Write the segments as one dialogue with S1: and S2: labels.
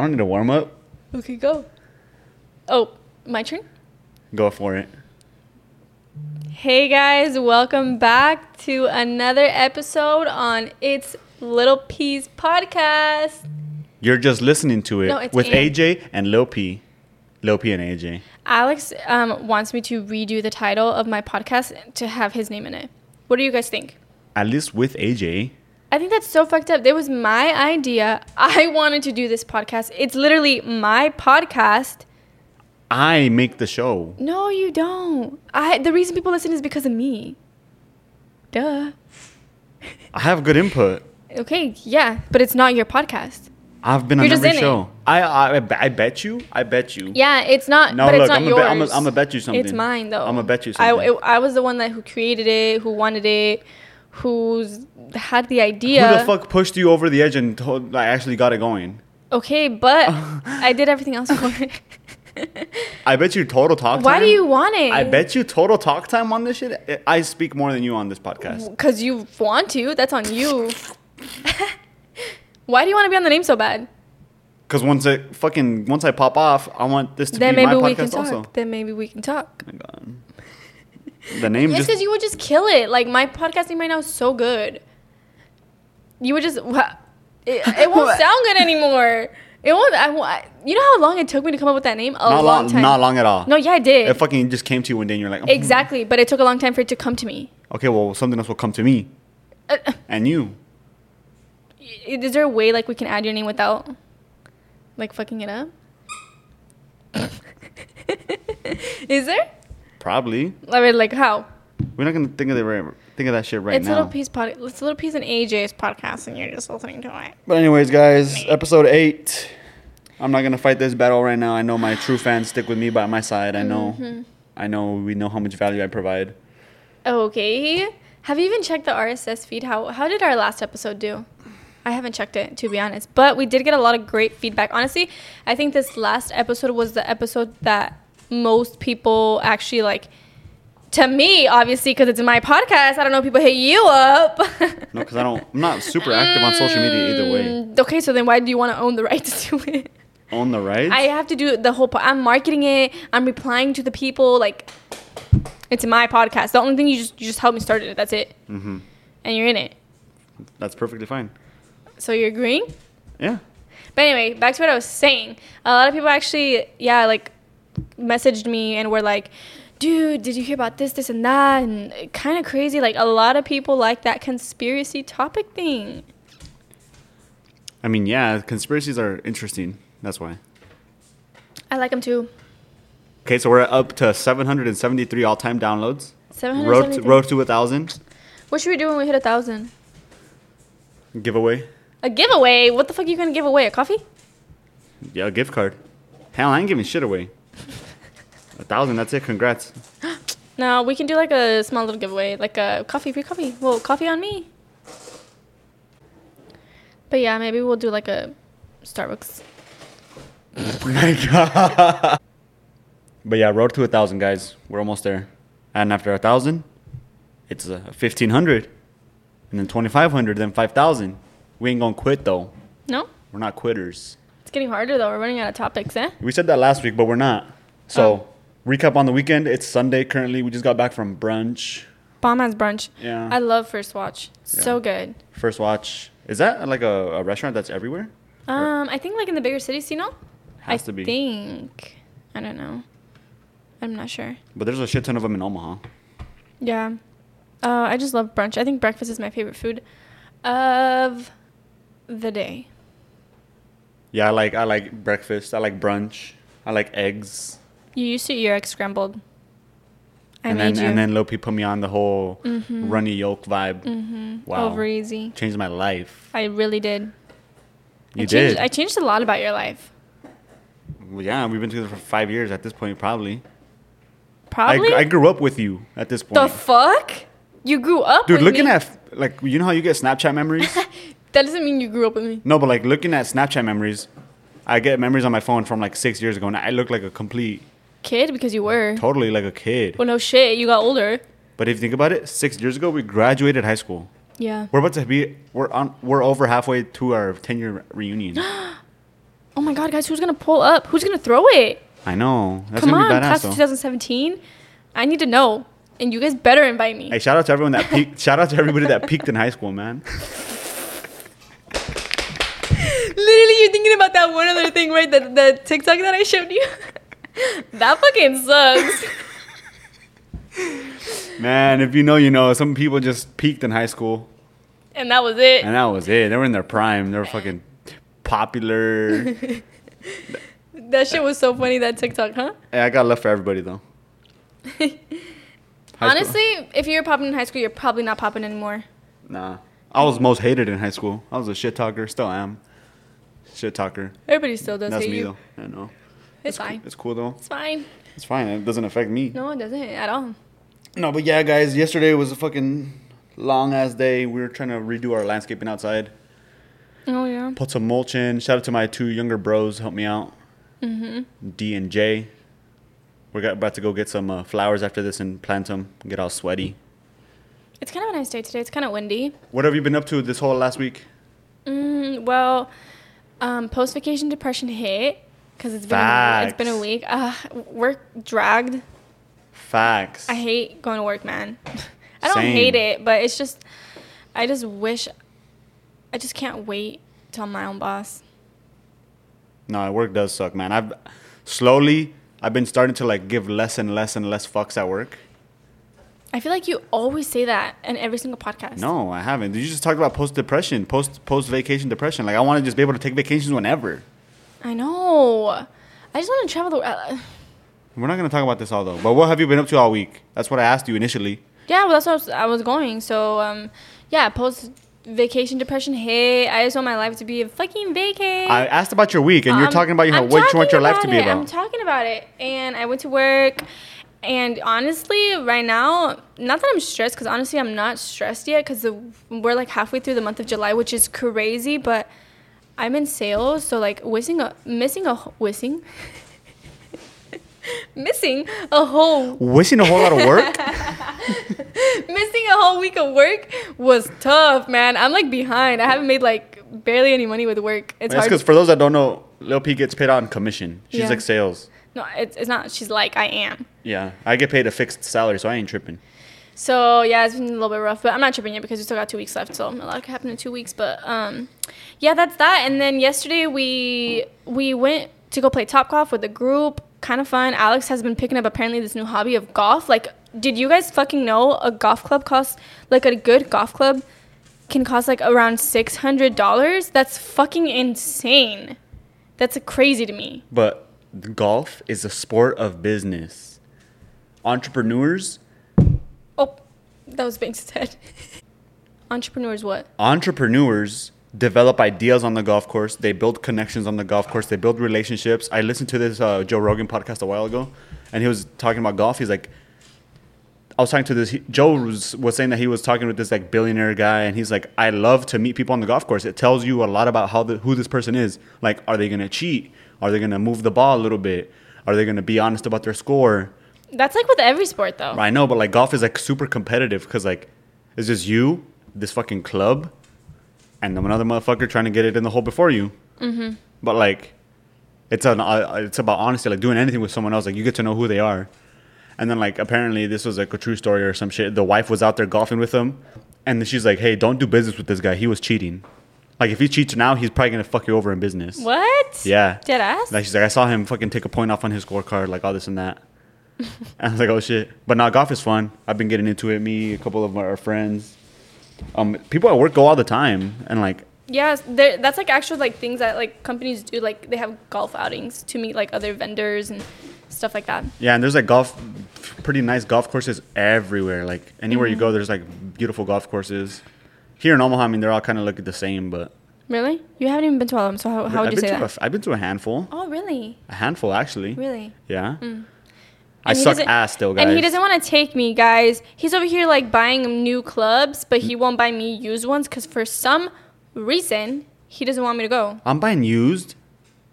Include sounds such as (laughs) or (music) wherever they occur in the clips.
S1: I don't need a warm up.
S2: Okay, go. Oh, my turn?
S1: Go for it.
S2: Hey guys, welcome back to another episode on It's Little P's podcast.
S1: You're just listening to it
S2: No,
S1: with
S2: Ann.
S1: AJ and Lil P. Lil P and AJ.
S2: Alex um, wants me to redo the title of my podcast to have his name in it. What do you guys think?
S1: At least with AJ.
S2: I think that's so fucked up. It was my idea. I wanted to do this podcast. It's literally my podcast.
S1: I make the show.
S2: No, you don't. I the reason people listen is because of me. Duh.
S1: I have good input.
S2: Okay, yeah, but it's not your podcast.
S1: I've been
S2: You're
S1: on every
S2: it.
S1: show. I, I I bet you. I bet you.
S2: Yeah, it's not.
S1: No,
S2: but
S1: look,
S2: it's not
S1: I'm
S2: yours.
S1: gonna bet- I'm gonna- bet you something.
S2: It's mine though.
S1: I'm gonna bet you
S2: I,
S1: something.
S2: it- I was the one that who created it, who wanted it, who's had the idea.
S1: Who the fuck pushed you over the edge and told, like, actually got it going?
S2: Okay, but (laughs) I did everything else for it.
S1: I bet you total talk time.
S2: Why do you want it?
S1: I bet you total talk time on this shit. I speak more than you on this podcast.
S2: Because you want to. That's on you. (laughs) Why do you want to be on the name so bad?
S1: Because once I fucking once I pop off, I want this to
S2: Then
S1: be
S2: maybe
S1: my
S2: we can
S1: podcast
S2: talk.
S1: also.
S2: Then maybe we can talk.
S1: Oh my God. The name
S2: Yes, because you would just kill it. Like my podcasting right now is so good. You would just. It, it (laughs) won't sound good anymore. It won't. I, you know how long it took me to come up with that name? A
S1: not
S2: long,
S1: long,
S2: time.
S1: not long at all.
S2: No, yeah, I did.
S1: It fucking just came to you one day and you're like, "Mm,
S2: exactly, but it took a long time for it to come to me.
S1: Okay, well something else will come to me
S2: Uh, uh,
S1: and you.
S2: is there a way like we can add your name without, like, fucking it up? (laughs) is there?
S1: Probably.
S2: I mean, like how?
S1: We're not gonna think of the right, think of that shit right now.
S2: it's
S1: now.
S2: Little P's pod. It's Little P's in AJ's podcast, and you're just listening to it.
S1: But anyways, guys, episode eight. I'm not gonna fight this battle right now. I know my true fans stick with me by my side. I know.
S2: Mm-hmm.
S1: I know we know how much value I provide.
S2: Okay. Have you even checked the RSS feed? How how did our last episode do? I haven't checked it to be honest, but we did get a lot of great feedback. Honestly, I think this last episode was the episode that most people actually like. To me, obviously, because it's my podcast. I don't know. if People hit you up. (laughs)
S1: No, because I don't. I'm not super active on social media either way.
S2: Mm, Okay, so then why do you want to own the rights to do (laughs) it?
S1: Own the right.
S2: I have to do the whole. Po- I'm marketing it. I'm replying to the people. Like, it's my podcast. The only thing you just you just helped me start it. That's it.
S1: hmm
S2: And you're in it.
S1: That's perfectly fine.
S2: So you're agreeing?
S1: Yeah.
S2: But anyway, back to what I was saying. A lot of people actually, yeah, like messaged me and were like, dude, did you hear about this, this, and that? And kind of crazy. Like, a lot of people like that conspiracy topic thing.
S1: I mean, yeah, conspiracies are interesting. That's why.
S2: I like them too.
S1: Okay, so we're up to 773 all-time downloads. Road
S2: 773.
S1: road to a thousand
S2: What should we do when we hit a thousand?
S1: giveaway.
S2: A giveaway? What the fuck are you gonna give away? A coffee?
S1: Yeah, a gift card. Hell, I ain't giving shit away. A thousand. That's it. Congrats. (gasps)
S2: now we can do like a small little giveaway, like a coffee, free coffee. Well, coffee on me. But yeah, maybe we'll do like a Starbucks. (laughs)
S1: my god. But yeah, road to a thousand, guys. We're almost there. And after a thousand, it's a fifteen hundred, and then twenty five hundred, then five thousand. We ain't gonna quit though.
S2: No?
S1: We're not quitters.
S2: It's getting harder though. We're running out of topics, eh?
S1: We said that last week, but we're not. So
S2: Oh.
S1: Recap on the weekend. It's Sunday currently. We just got back from brunch.
S2: Bomb ass brunch.
S1: Yeah.
S2: I love First Watch. So good.
S1: First watch. Is that like a, a restaurant that's everywhere?
S2: Um, I think like in the bigger cities, you know?
S1: Has
S2: I
S1: to be.
S2: think. I don't know. I'm not sure.
S1: But there's a shit ton of them in Omaha.
S2: Yeah. Uh, I just love brunch. I think breakfast is my favorite food of the day.
S1: Yeah, I like I like breakfast. I like brunch. I like eggs.
S2: You used to eat your egg scrambled. I
S1: and
S2: made
S1: then
S2: you.
S1: and then Lopi put me on the whole
S2: Mhm.
S1: runny yolk vibe.
S2: mm-hmm.
S1: Wow.
S2: Over easy.
S1: Changed my life.
S2: I really did.
S1: You
S2: I
S1: did.
S2: Changed, I changed a lot about your life.
S1: Well, yeah, we've been together for five years at this point, probably.
S2: Probably.
S1: I, I grew up with you at this point.
S2: the fuck? You grew up
S1: Dude, looking
S2: me?
S1: at like you know how you get Snapchat memories? (laughs)
S2: That doesn't mean you grew up with me.
S1: no, but like looking at Snapchat memories, I get memories on my phone from like six years ago, and I look like a complete,
S2: Kid, because you were.
S1: totally like a kid.
S2: Well, no shit. You got older.
S1: But if you think about it, six years ago we graduated high school.
S2: Yeah.
S1: We're about to be we're on we're over halfway to our ten year reunion. (gasps)
S2: Oh my god, guys, who's gonna pull up? Who's gonna throw it?
S1: I know. That's
S2: Come on,
S1: be badass
S2: class of 2017. I need to know, and you guys better invite me.
S1: Hey, shout out to everyone that peaked. shout out to everybody that peaked in high school, man. (laughs)
S2: Literally, you're thinking about that one other thing, right? The, the TikTok that I showed you. (laughs) that fucking sucks. (laughs)
S1: Man, if you know, you know. Some people just peaked in high school,
S2: And that was it.
S1: and that was it. They were in their prime. They were (laughs) fucking popular.
S2: That shit was so funny. That TikTok, huh?
S1: hey, I got love for everybody though. (laughs)
S2: Honestly, if you're popping in high school, you're probably not popping anymore.
S1: nah. I was most hated in high school. I was a shit talker. Still am. Shit talker.
S2: Everybody still does
S1: That's
S2: hate
S1: me
S2: you.
S1: though. I know.
S2: It's
S1: cool-
S2: fine.
S1: It's cool though.
S2: It's fine.
S1: It's fine. It doesn't affect me.
S2: No, it doesn't at all.
S1: No, but yeah, guys, yesterday was a fucking long ass day. We were trying to redo our landscaping outside.
S2: Oh yeah.
S1: Put some mulch in. Shout out to my two younger bros, help me out.
S2: Mm-hmm.
S1: D and J. We're got- about to go get some uh, flowers after this and plant them. Get all sweaty.
S2: It's kind of a nice day today. It's kind of windy.
S1: What have you been up to this whole last week?
S2: Mm, well, um, post vacation depression hit because it's been a, it's been a week. Uh, work dragged.
S1: Facts.
S2: I hate going to work, man. (laughs) I don't
S1: Same.
S2: hate it, but it's just I just wish I just can't wait till I'm my own boss.
S1: no, work does suck, man. I've slowly I've been starting to like give less and less and less fucks at work.
S2: I feel like you always say that in every single podcast.
S1: No, I haven't. Did you just talked about post depression, post post vacation depression. Like I want to just be able to take vacations whenever.
S2: I know. I just want to travel the. Uh,
S1: We're not gonna talk about this all though. But what have you been up to all week? That's what I asked you initially.
S2: yeah, well, that's what I was, I was going. So, um, yeah, post vacation depression Hey, I just want my life to be a fucking vacay.
S1: I asked about your week, and you're
S2: Um,
S1: talking about how
S2: I'm
S1: what you want your life to be
S2: it. I'm
S1: about.
S2: talking about it, and I went to work, and honestly, right now, not that I'm stressed, because honestly, I'm not stressed yet, because we're like halfway through the month of July, which is crazy. But I'm in sales, so like missing a missing a wh- missing. (laughs) missing a whole
S1: Wishing a whole lot of work. (laughs)
S2: missing a whole week of work was tough, man. I'm like behind. I haven't made like barely any money with work. It's
S1: because for those that don't know, Lil P gets paid out in commission. She's
S2: Yeah.
S1: like sales.
S2: no, it's, it's not. She's like I am.
S1: Yeah, I get paid a fixed salary, so I ain't tripping.
S2: So yeah, it's been a little bit rough, but I'm not tripping yet because we still got two weeks left. So a lot can happen in two weeks. But um, yeah, that's that. And then yesterday we we went to go play Topgolf with the group. Kind of fun. Alex has been picking up apparently this new hobby of golf. Like, did you guys fucking know a golf club costs like a good golf club can cost like around six hundred dollars? That's fucking insane. That's crazy to me.
S1: But golf is a sport of business. Entrepreneurs,
S2: that was Banks' (laughs) head. Entrepreneurs, what?
S1: entrepreneurs develop ideas on the golf course. They build connections on the golf course. They build relationships. I listened to this uh, Joe Rogan podcast a while ago, and he was talking about golf. He's like, I was talking to this. He, Joe was, was saying that he was talking with this like billionaire guy, and he's like, I love to meet people on the golf course. It tells you a lot about how the, who this person is. Like, are they gonna cheat? Are they gonna move the ball a little bit? Are they gonna be honest about their score?
S2: That's like with every sport, though.
S1: I know, but like golf is like super competitive because like it's just you, this fucking club, and then another motherfucker trying to get it in the hole before you. Mm-hmm. But like, it's an uh, it's about honesty. Like doing anything with someone else, like you get to know who they are. And then like apparently this was like a true story or some shit. The wife was out there golfing with him, and she's like, "Hey, don't do business with this guy. He was cheating. Like if he cheats now, he's probably gonna fuck you over in business."
S2: What?
S1: Yeah.
S2: Dead ass?
S1: Like she's like, I saw him fucking take a point off on his scorecard, like all this and that. And (laughs) I was like, oh shit. But now golf is fun. I've been getting into it. Me, a couple of our friends. Um, people at work go all the time, and like,
S2: Yeah, that's like actual like things that like companies do. Like they have golf outings to meet like other vendors and stuff like that.
S1: yeah, and there's like golf, pretty nice golf courses everywhere. Like anywhere you go, there's like beautiful golf courses. Here in Omaha, I mean, they're all kind of look the same, but
S2: Really? You haven't even been to all of them, so how, how would
S1: I've
S2: you
S1: been
S2: say
S1: to
S2: that?
S1: A, I've been to a handful,
S2: oh, really?
S1: a handful actually.
S2: Really?
S1: Yeah.
S2: Mm.
S1: I suck ass still, guys.
S2: And he doesn't want to take me, guys. He's over here like buying new clubs, but he mm. won't buy me used ones because for some reason he doesn't want me to go.
S1: I'm buying used,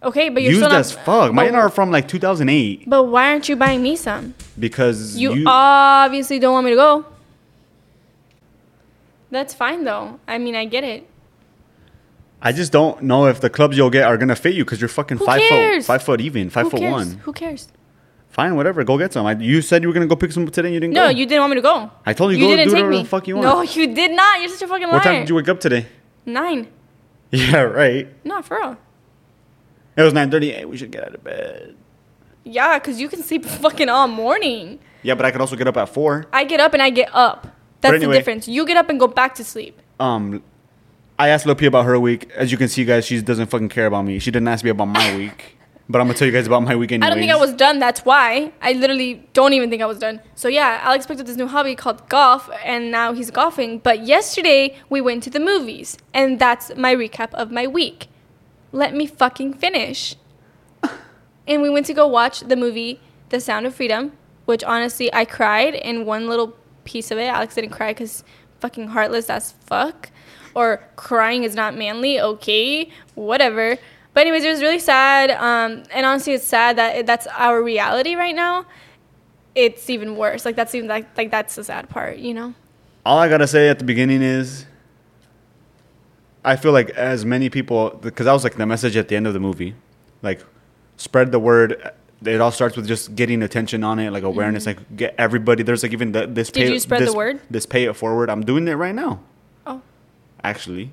S2: Okay, but you're
S1: used
S2: still not.
S1: as fuck. Mine are from like 2008
S2: but why aren't you buying me some?
S1: because
S2: You,
S1: you
S2: obviously don't want me to go. That's fine though. I mean, I get it.
S1: I just don't know if the clubs you'll get are gonna fit you because you're fucking
S2: Who
S1: five
S2: cares?
S1: foot, five foot even, five
S2: Who
S1: foot
S2: cares?
S1: one.
S2: Who cares?
S1: Fine, whatever. Go get some. I, you said you were gonna go pick some up today. and You didn't
S2: No,
S1: go.
S2: you didn't want me to go.
S1: I told you,
S2: You
S1: go
S2: didn't
S1: do
S2: take
S1: whatever
S2: me.
S1: the fuck you want.
S2: No, you did not. You're such a fucking liar.
S1: What time did you wake up today?
S2: Nine. (laughs)
S1: Yeah, right.
S2: No, for real.
S1: It was nine thirty. Hey, we should get out of bed.
S2: Yeah, because you can sleep (laughs) fucking all morning.
S1: Yeah, but I could also get up at four.
S2: I get up and I get up. That's
S1: anyway.
S2: the difference. You get up and go back to sleep.
S1: Um, I asked P about her week. As you can see, guys, she doesn't fucking care about me. She didn't ask me about my (laughs) week. But I'm gonna tell you guys about my weekend.
S2: I don't think I was done. That's why. I literally don't even think I was done. So yeah, Alex picked up this new hobby called golf, and now he's golfing. But yesterday we went to the movies, and that's my recap of my week. Let me fucking finish. (laughs) and we went to go watch the movie The Sound of Freedom, which honestly I cried in one little piece of it. Alex didn't cry because fucking heartless as fuck. Or crying is not manly. Okay, whatever. But anyways, it was really sad. Um, and honestly, it's sad that it, that's our reality right now. It's even worse. Like that's even like like that's the sad part, you know.
S1: All I gotta say at the beginning is, I feel like as many people, because that was like the message at the end of the movie, like spread the word. It all starts with just getting attention on it, like awareness. Like get everybody. There's like even the, this.
S2: Mm-hmm. Did you spread the word?
S1: This pay it forward. I'm doing it right now.
S2: Oh,
S1: actually.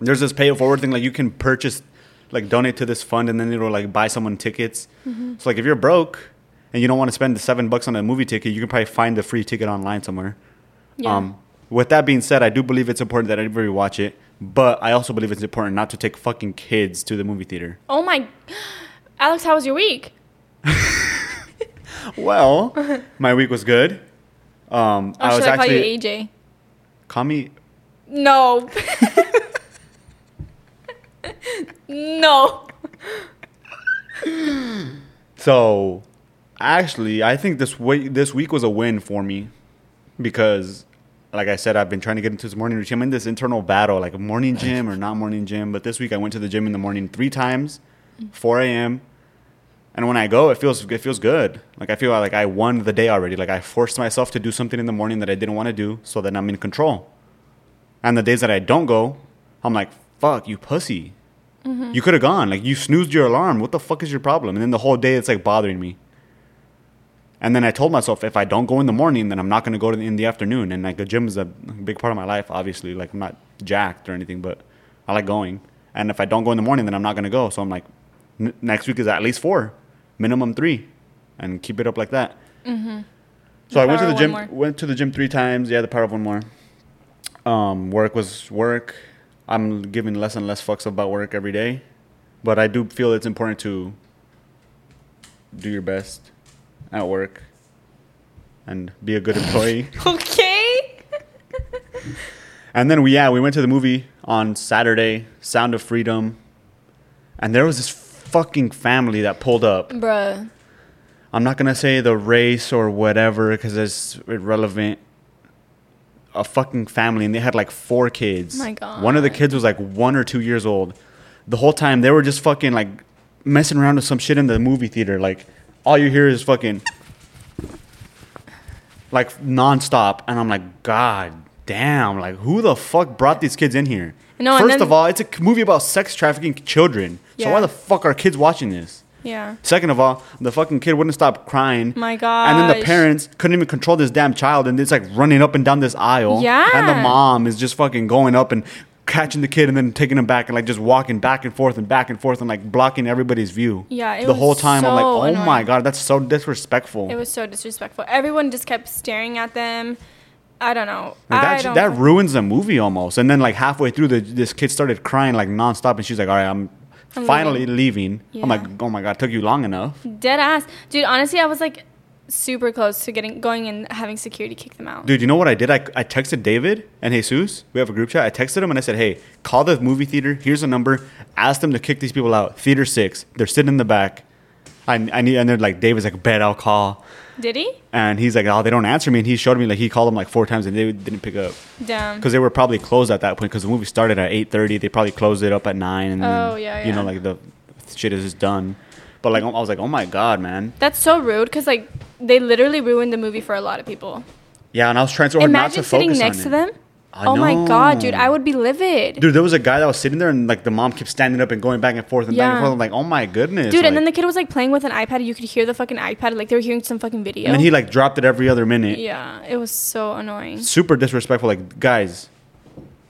S1: There's this pay it forward thing like you can purchase like donate to this fund and then it'll like buy someone tickets.
S2: Mm-hmm.
S1: So like if you're broke and you don't want to spend the seven bucks on a movie ticket, you can probably find the free ticket online somewhere.
S2: yeah.
S1: Um, with that being said, I do believe it's important that everybody watch it, but I also believe it's important not to take fucking kids to the movie theater.
S2: oh my, (gasps) Alex, how was your week? (laughs)
S1: Well, (laughs) my week was good. Um,
S2: Or
S1: I was
S2: should I call
S1: actually
S2: you AJ?
S1: call me
S2: No. (laughs) no.
S1: So, actually, I think this week this week was a win for me because, like I said, I've been trying to get into this morning routine. I'm in this internal battle, like a morning gym or not morning gym. But this week I went to the gym in the morning three times, 4 a.m. And when I go, it feels it feels good. Like I feel like I won the day already. Like I forced myself to do something in the morning that I didn't want to do, so that I'm in control. And the days that I don't go, I'm like, "Fuck you, pussy." You could have gone. Like you snoozed your alarm. What the fuck is your problem? And then the whole day it's like bothering me. And then I told myself if I don't go in the morning, then I'm not gonna go to the, in the afternoon. And like the gym is a big part of my life. Obviously, like I'm not jacked or anything, but I like going. And if I don't go in the morning, then I'm not gonna go. So I'm like, n- next week is at least four, minimum three, and keep it up like that.
S2: Mm-hmm.
S1: So I went to the gym. Went to the gym three times. Yeah, the power of one more. Um, work was work. I'm giving less and less fucks about work every day, but I do feel it's important to do your best at work and be a good employee. (laughs)
S2: Okay.
S1: and then we yeah we went to the movie on Saturday, Sound of Freedom, and there was this fucking family that pulled up.
S2: Bruh.
S1: I'm not gonna say the race or whatever because it's irrelevant. A fucking family, and they had like four kids.
S2: My God.
S1: One of the kids was like one or two years old. The whole time they were just fucking like messing around with some shit in the movie theater. Like all you hear is fucking like nonstop, and I'm like, God damn! Like who the fuck brought these kids in here?
S2: No,
S1: First
S2: then-
S1: of all, it's a movie about sex trafficking children.
S2: Yeah.
S1: So why the fuck are kids watching this?
S2: Yeah.
S1: Second of all, the fucking kid wouldn't stop crying.
S2: My God.
S1: And then the parents couldn't even control this damn child, and it's like running up and down this aisle.
S2: Yeah.
S1: And the mom is just fucking going up and catching the kid and then taking him back and like just walking back and forth and back and forth and like blocking everybody's view.
S2: Yeah,
S1: the whole time I'm like,
S2: so
S1: oh my god, that's so disrespectful.
S2: It was so disrespectful. Everyone just kept staring at them. I don't know.
S1: Like,
S2: I
S1: that,
S2: don't
S1: that ruins the movie almost. And then like halfway through, the, this kid started crying like nonstop, and she's like, "All right, I'm,
S2: I'm
S1: finally leaving." I'm
S2: oh
S1: like, "Oh my god, took you long enough."
S2: Dead ass. Dude, honestly, I was like super close to getting going and having security kick them out.
S1: Dude, you know what I did? I, I texted David and Jesus. We have a group chat. I texted him and I said, hey, call the movie theater. Here's a number. Ask them to kick these people out. Theater six. They're sitting in the back. I, I need, and they're like, David's like, bet I'll call.
S2: Did he?
S1: And he's like, oh, they don't answer me. And he showed me like he called them like four times and they didn't pick up
S2: Damn.
S1: because they were probably closed at that point because the movie started at eight thirty. They probably closed it up at nine. And
S2: Oh,
S1: then,
S2: yeah,
S1: you know, like the shit is just done. But like I was like, oh my god, man.
S2: That's so rude because like they literally ruined the movie for a lot of people.
S1: Yeah, and I was trying so hard not to
S2: Imagine sitting
S1: focus
S2: next
S1: on
S2: to
S1: it.
S2: them
S1: I
S2: oh my god, dude, I would be livid.
S1: Dude, there was a guy that was sitting there and like the mom kept standing up and going back and forth and back and forth. I'm like, oh my goodness.
S2: Dude, and then the kid was like playing with an iPad. You could hear the fucking iPad, like they were hearing some fucking video.
S1: and then he like dropped it every other minute.
S2: yeah, it was so annoying.
S1: Super disrespectful. Like, guys,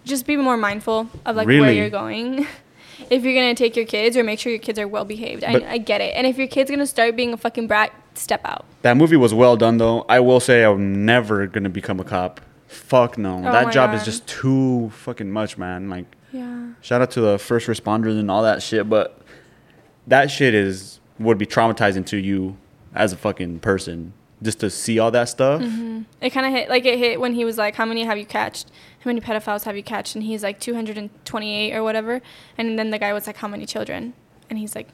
S2: Just be more mindful of like where you're going. (laughs) if you're gonna take your kids, or make sure your kids are well behaved.
S1: But-
S2: I, I get it. And if your kid's gonna start being a fucking brat, step out.
S1: that movie was well done though. I will say I'm never gonna become a cop. Fuck no.
S2: Oh
S1: that job is just too fucking much, man. Like,
S2: Yeah.
S1: shout out to the first responders and all that shit, but that shit is would be traumatizing to you as a fucking person just to see all that stuff.
S2: Mm-hmm. It kind of hit like it hit when he was like, "How many have you catched? How many pedophiles have you catched?" And he's like, "228 or whatever." And then the guy was like, "How many children?" And he's like,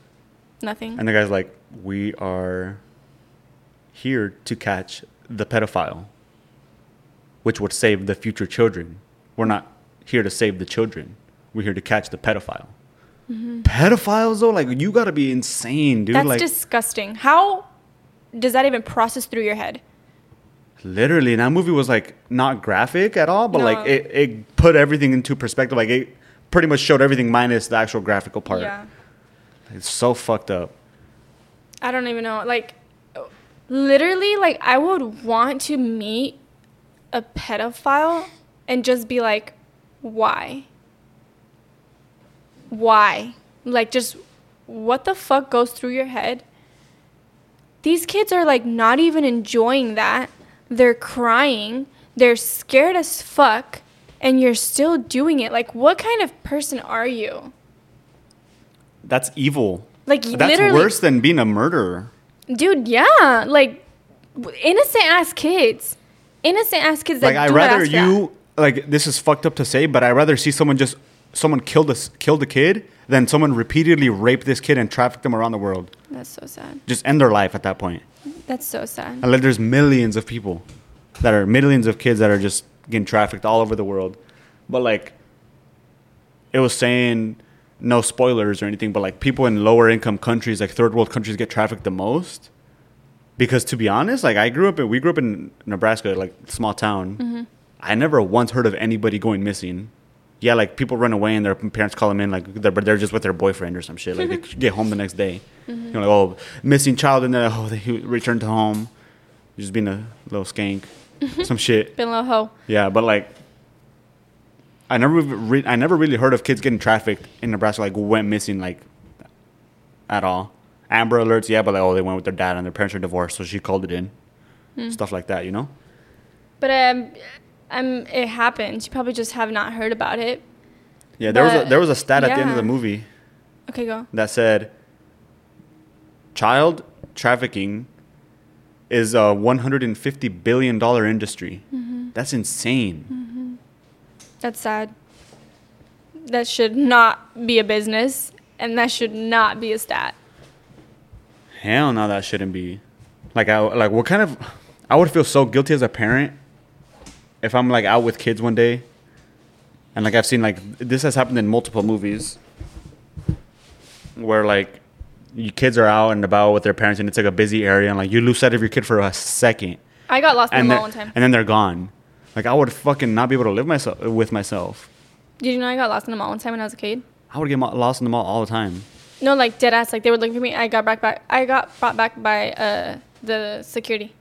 S2: "Nothing."
S1: And the guy's like, "We are here to catch the pedophile, which would save the future children. We're not here to save the children. We're here to catch the pedophile." Pedophiles though, like you gotta be insane, dude.
S2: Mm-hmm. That's
S1: like
S2: disgusting. How does that even process through your head?
S1: literally, that movie was like not graphic at all, but
S2: No.
S1: like it, it put everything into perspective. Like it pretty much showed everything minus the actual graphical part.
S2: Yeah.
S1: It's so fucked up.
S2: I don't even know. Like, literally, like, I would want to meet a pedophile and just be like, why? Why? Like, just what the fuck goes through your head? These kids are like not even enjoying that. They're crying. They're scared as fuck. And you're still doing it. Like, what kind of person are you?
S1: That's evil.
S2: Like,
S1: That's worse than being a murderer.
S2: Dude, yeah, like innocent ass kids, innocent ass kids.
S1: That like
S2: that
S1: I
S2: do
S1: rather you like this is fucked up to say, but I rather see someone just someone killed us killed a kid than someone repeatedly rape this kid and traffic them around the world.
S2: That's so sad.
S1: Just end their life at that point.
S2: That's so sad.
S1: And like there's millions of people that are millions of kids that are just getting trafficked all over the world. But like it was saying no spoilers or anything, but like people in lower income countries, like third world countries get trafficked the most. Because to be honest, like I grew up in we grew up in Nebraska, like small town. Mm-hmm. I never once heard of anybody going missing. Yeah, like people run away and their parents call them in, like they're, but they're just with their boyfriend or some shit. Like they (laughs) get home the next day. Mm-hmm. You know, like oh, missing child, and then oh, they returned to home. Just being a little skank, (laughs) some shit.
S2: Been a little hoe.
S1: Yeah, but like, I never, re- I never really heard of kids getting trafficked in Nebraska. Like went missing, like at all. Amber alerts, yeah, but like, oh, they went with their dad and their parents are divorced, so she called it in. Stuff like that, you know.
S2: But um, um, it happens. You probably just have not heard about it.
S1: Yeah, there was a, there was a stat at the end of the movie
S2: Okay, go.
S1: that said child trafficking is a 150 billion dollar industry. That's insane.
S2: That's sad. That should not be a business, and that should not be a stat.
S1: Hell no, that shouldn't be. Like I like what kind of I would feel so guilty as a parent if I'm like out with kids one day and like I've seen like this has happened in multiple movies where like you kids are out and about with their parents and it's like a busy area and like you lose sight of your kid for a second
S2: I got lost in the mall one time.
S1: and then they're gone. Like I would fucking not be able to live myself with myself.
S2: Did you know I got lost in the mall one time when I was a kid?
S1: I would get lost in the mall all the time.
S2: No, like dead ass. Like they were looking for me. I got back back. I got brought back by uh the security.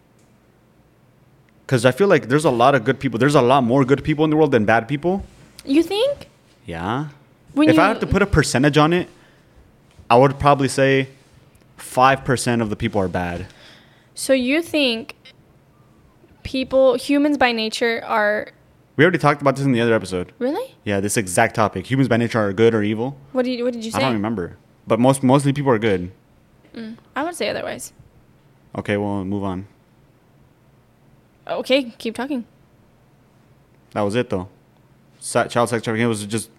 S1: Cuz I feel like there's a lot of good people. There's a lot more good people in the world than bad people.
S2: You think?
S1: Yeah.
S2: When
S1: if
S2: you
S1: I had to put a percentage on it, I would probably say five percent of the people are bad.
S2: so you think people humans by nature are
S1: We already talked about this in the other episode.
S2: really?
S1: Yeah, this exact topic. Humans by nature are good or evil.
S2: What did you what did you say?
S1: I don't remember, but most mostly people are good.
S2: Mm, I would say otherwise.
S1: Okay, well, move on.
S2: Okay, keep talking.
S1: That was it though. Child sex trafficking was just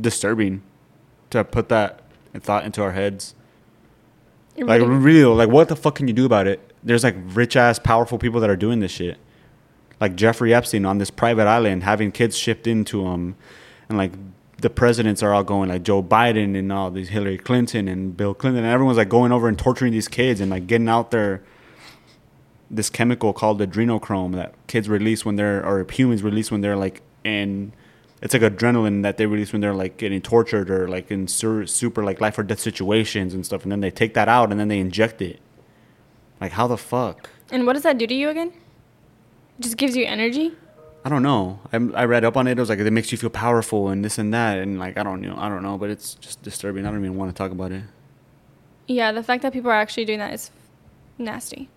S1: disturbing to put that thought into our heads. Like
S2: really-
S1: really, like what the fuck can you do about it? There's like rich ass, powerful people that are doing this shit. Like Jeffrey Epstein on this private island, having kids shipped into him, and like the presidents are all going like Joe Biden and all these Hillary Clinton and Bill Clinton, and everyone's like going over and torturing these kids and like getting out their this chemical called adrenochrome that kids release when they're or humans release when they're like in it's like adrenaline that they release when they're like getting tortured or like in sur- super like life or death situations and stuff, and then they take that out and then they inject it. Like how the fuck?
S2: And what does that do to you again? Just gives you energy.
S1: I don't know. I, I read up on it. It was like it makes you feel powerful and this and that, and like I don't know. I don't know, but it's just disturbing. I don't even want to talk about it.
S2: Yeah, the fact that people are actually doing that is nasty.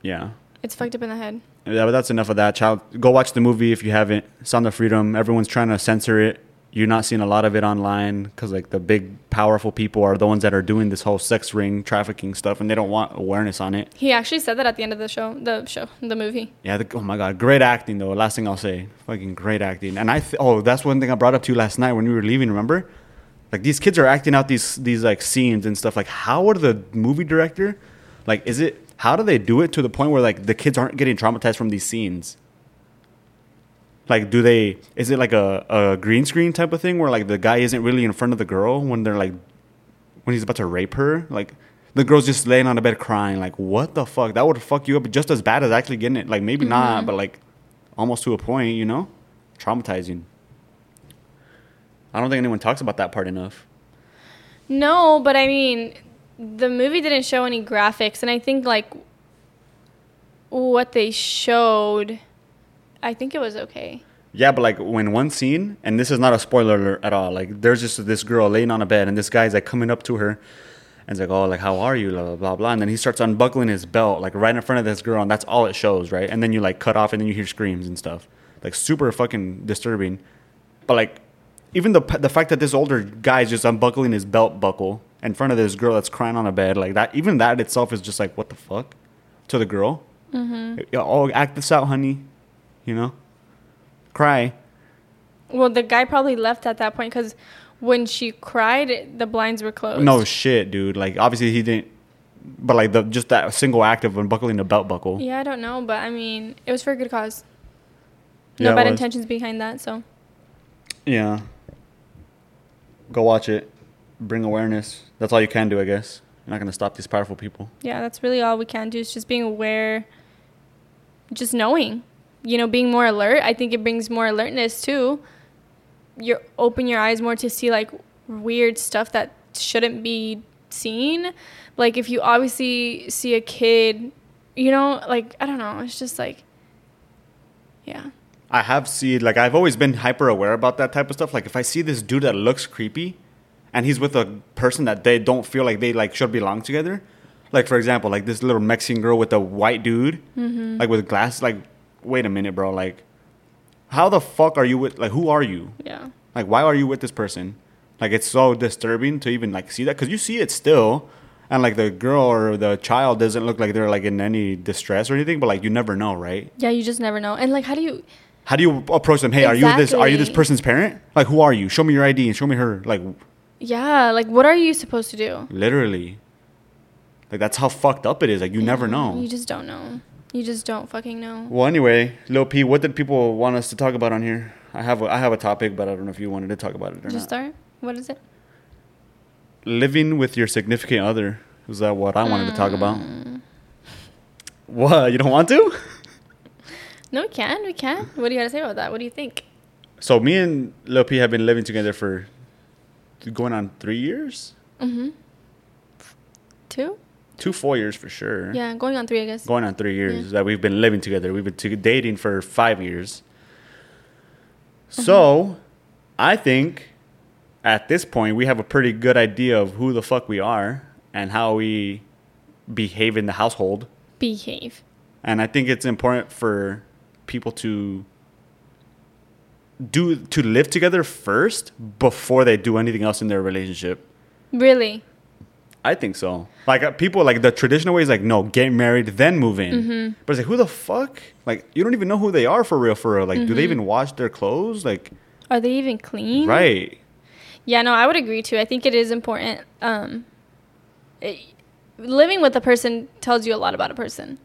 S1: Yeah.
S2: It's fucked up in the head.
S1: Yeah, but that's enough of that. Child, go watch the movie if you haven't. Sound of Freedom. Everyone's trying to censor it. You're not seeing a lot of it online because like the big powerful people are the ones that are doing this whole sex ring trafficking stuff, and they don't want awareness on it.
S2: He actually said that at the end of the show, the show, the movie.
S1: Yeah. The, oh my God, great acting though. Last thing I'll say, fucking great acting. And I th- oh that's one thing I brought up to you last night when we were leaving. Remember? Like these kids are acting out these these like scenes and stuff. Like how would the movie director, like, is it how do they do it to the point where like the kids aren't getting traumatized from these scenes? Like, do they? Is it like a, a green screen type of thing where like the guy isn't really in front of the girl when they're like when he's about to rape her? Like the girl's just laying on the bed crying. Like what the fuck? That would fuck you up just as bad as actually getting it. Like maybe not, mm-hmm. but like almost to a point. You know, traumatizing. I don't think anyone talks about that part enough.
S2: No, but I mean, the movie didn't show any graphics, and I think like what they showed, I think it was okay.
S1: Yeah, but like when one scene, and this is not a spoiler alert at all. Like there's just this girl laying on a bed, and this guy's like coming up to her, and it's like, oh, like how are you, blah blah blah blah. And then he starts unbuckling his belt, like right in front of this girl, and that's all it shows, right? And then you like cut off, and then you hear screams and stuff, like super fucking disturbing. But like, even the the fact that this older guy's just unbuckling his belt buckle in front of this girl that's crying on a bed, like that, even that itself is just like, what the fuck, to the girl. Mm-hmm. Oh, act this out, honey. You know, cry.
S2: Well, the guy probably left at that point because when she cried, the blinds were closed.
S1: No shit, dude. Like obviously he didn't, but like the just that single act of unbuckling the belt buckle.
S2: Yeah, I don't know, but I mean, it was for a good cause. No
S1: it
S2: bad intentions behind that, so.
S1: Yeah. Go watch it. Bring awareness. That's all you can do, I guess. You're not gonna stop these powerful people.
S2: Yeah, that's really all we can do is just being aware, just knowing, you know, being more alert. I think it brings more alertness too. You open your eyes more to see like weird stuff that shouldn't be seen. Like if you obviously see a kid, you know, like I don't know, it's just like, yeah,
S1: I have seen like I've always been hyper aware about that type of stuff. Like if I see this dude that looks creepy, and he's with a person that they don't feel like they like should belong together. Like for example, like this little Mexican girl with a white dude, mm-hmm. like with glasses. Like, wait a minute, bro. Like, how the fuck are you with? Like, who are you?
S2: yeah,
S1: Like, why are you with this person? Like, it's so disturbing to even like see that because you see it still, and like the girl or the child doesn't look like they're like in any distress or anything. But like, you never know, right?
S2: yeah. You just never know. And like, how do you?
S1: How do you approach them? Hey, are you this? Are you this person's parent? Like, who are you? Show me your ID and show me her. Like,
S2: Yeah, like what are you supposed to do?
S1: literally. Like that's how fucked up it is. Like you never know.
S2: You just don't know. You just don't fucking know.
S1: Well, anyway, Lil P, what did people want us to talk about on here? I have a, I have a topic, but I don't know if you wanted to talk about it or not.
S2: Just
S1: not.
S2: start. What is it?
S1: Living with your significant other. Is that what I wanted to talk about?
S2: Mm. (laughs)
S1: What? You don't want to? (laughs)
S2: No, we can. We can. What do you got to say about that? What do you think?
S1: So me and Lil P have been living together for going on three years,
S2: Mm-hmm. Two?
S1: Two four years for sure.
S2: Yeah, going on three, I guess.
S1: going on three years that we've been living together. We've been to- dating for five years. Uh-huh. So, I think at this point we have a pretty good idea of who the fuck we are and how we behave in the household.
S2: Behave.
S1: And I think it's important for people to do to live together first before they do anything else in their relationship.
S2: Really?
S1: I think so. Like uh, people like the traditional way is like no, get married then move in.
S2: Mm-hmm.
S1: But it's like who the fuck? Like you don't even know who they are for real, for real. Like do
S2: Mm-hmm.
S1: they even wash their clothes? Like
S2: Are they even clean?
S1: right?
S2: Yeah, no, I would agree too. I think it is important. Um, it- living with a person tells you a lot about a person.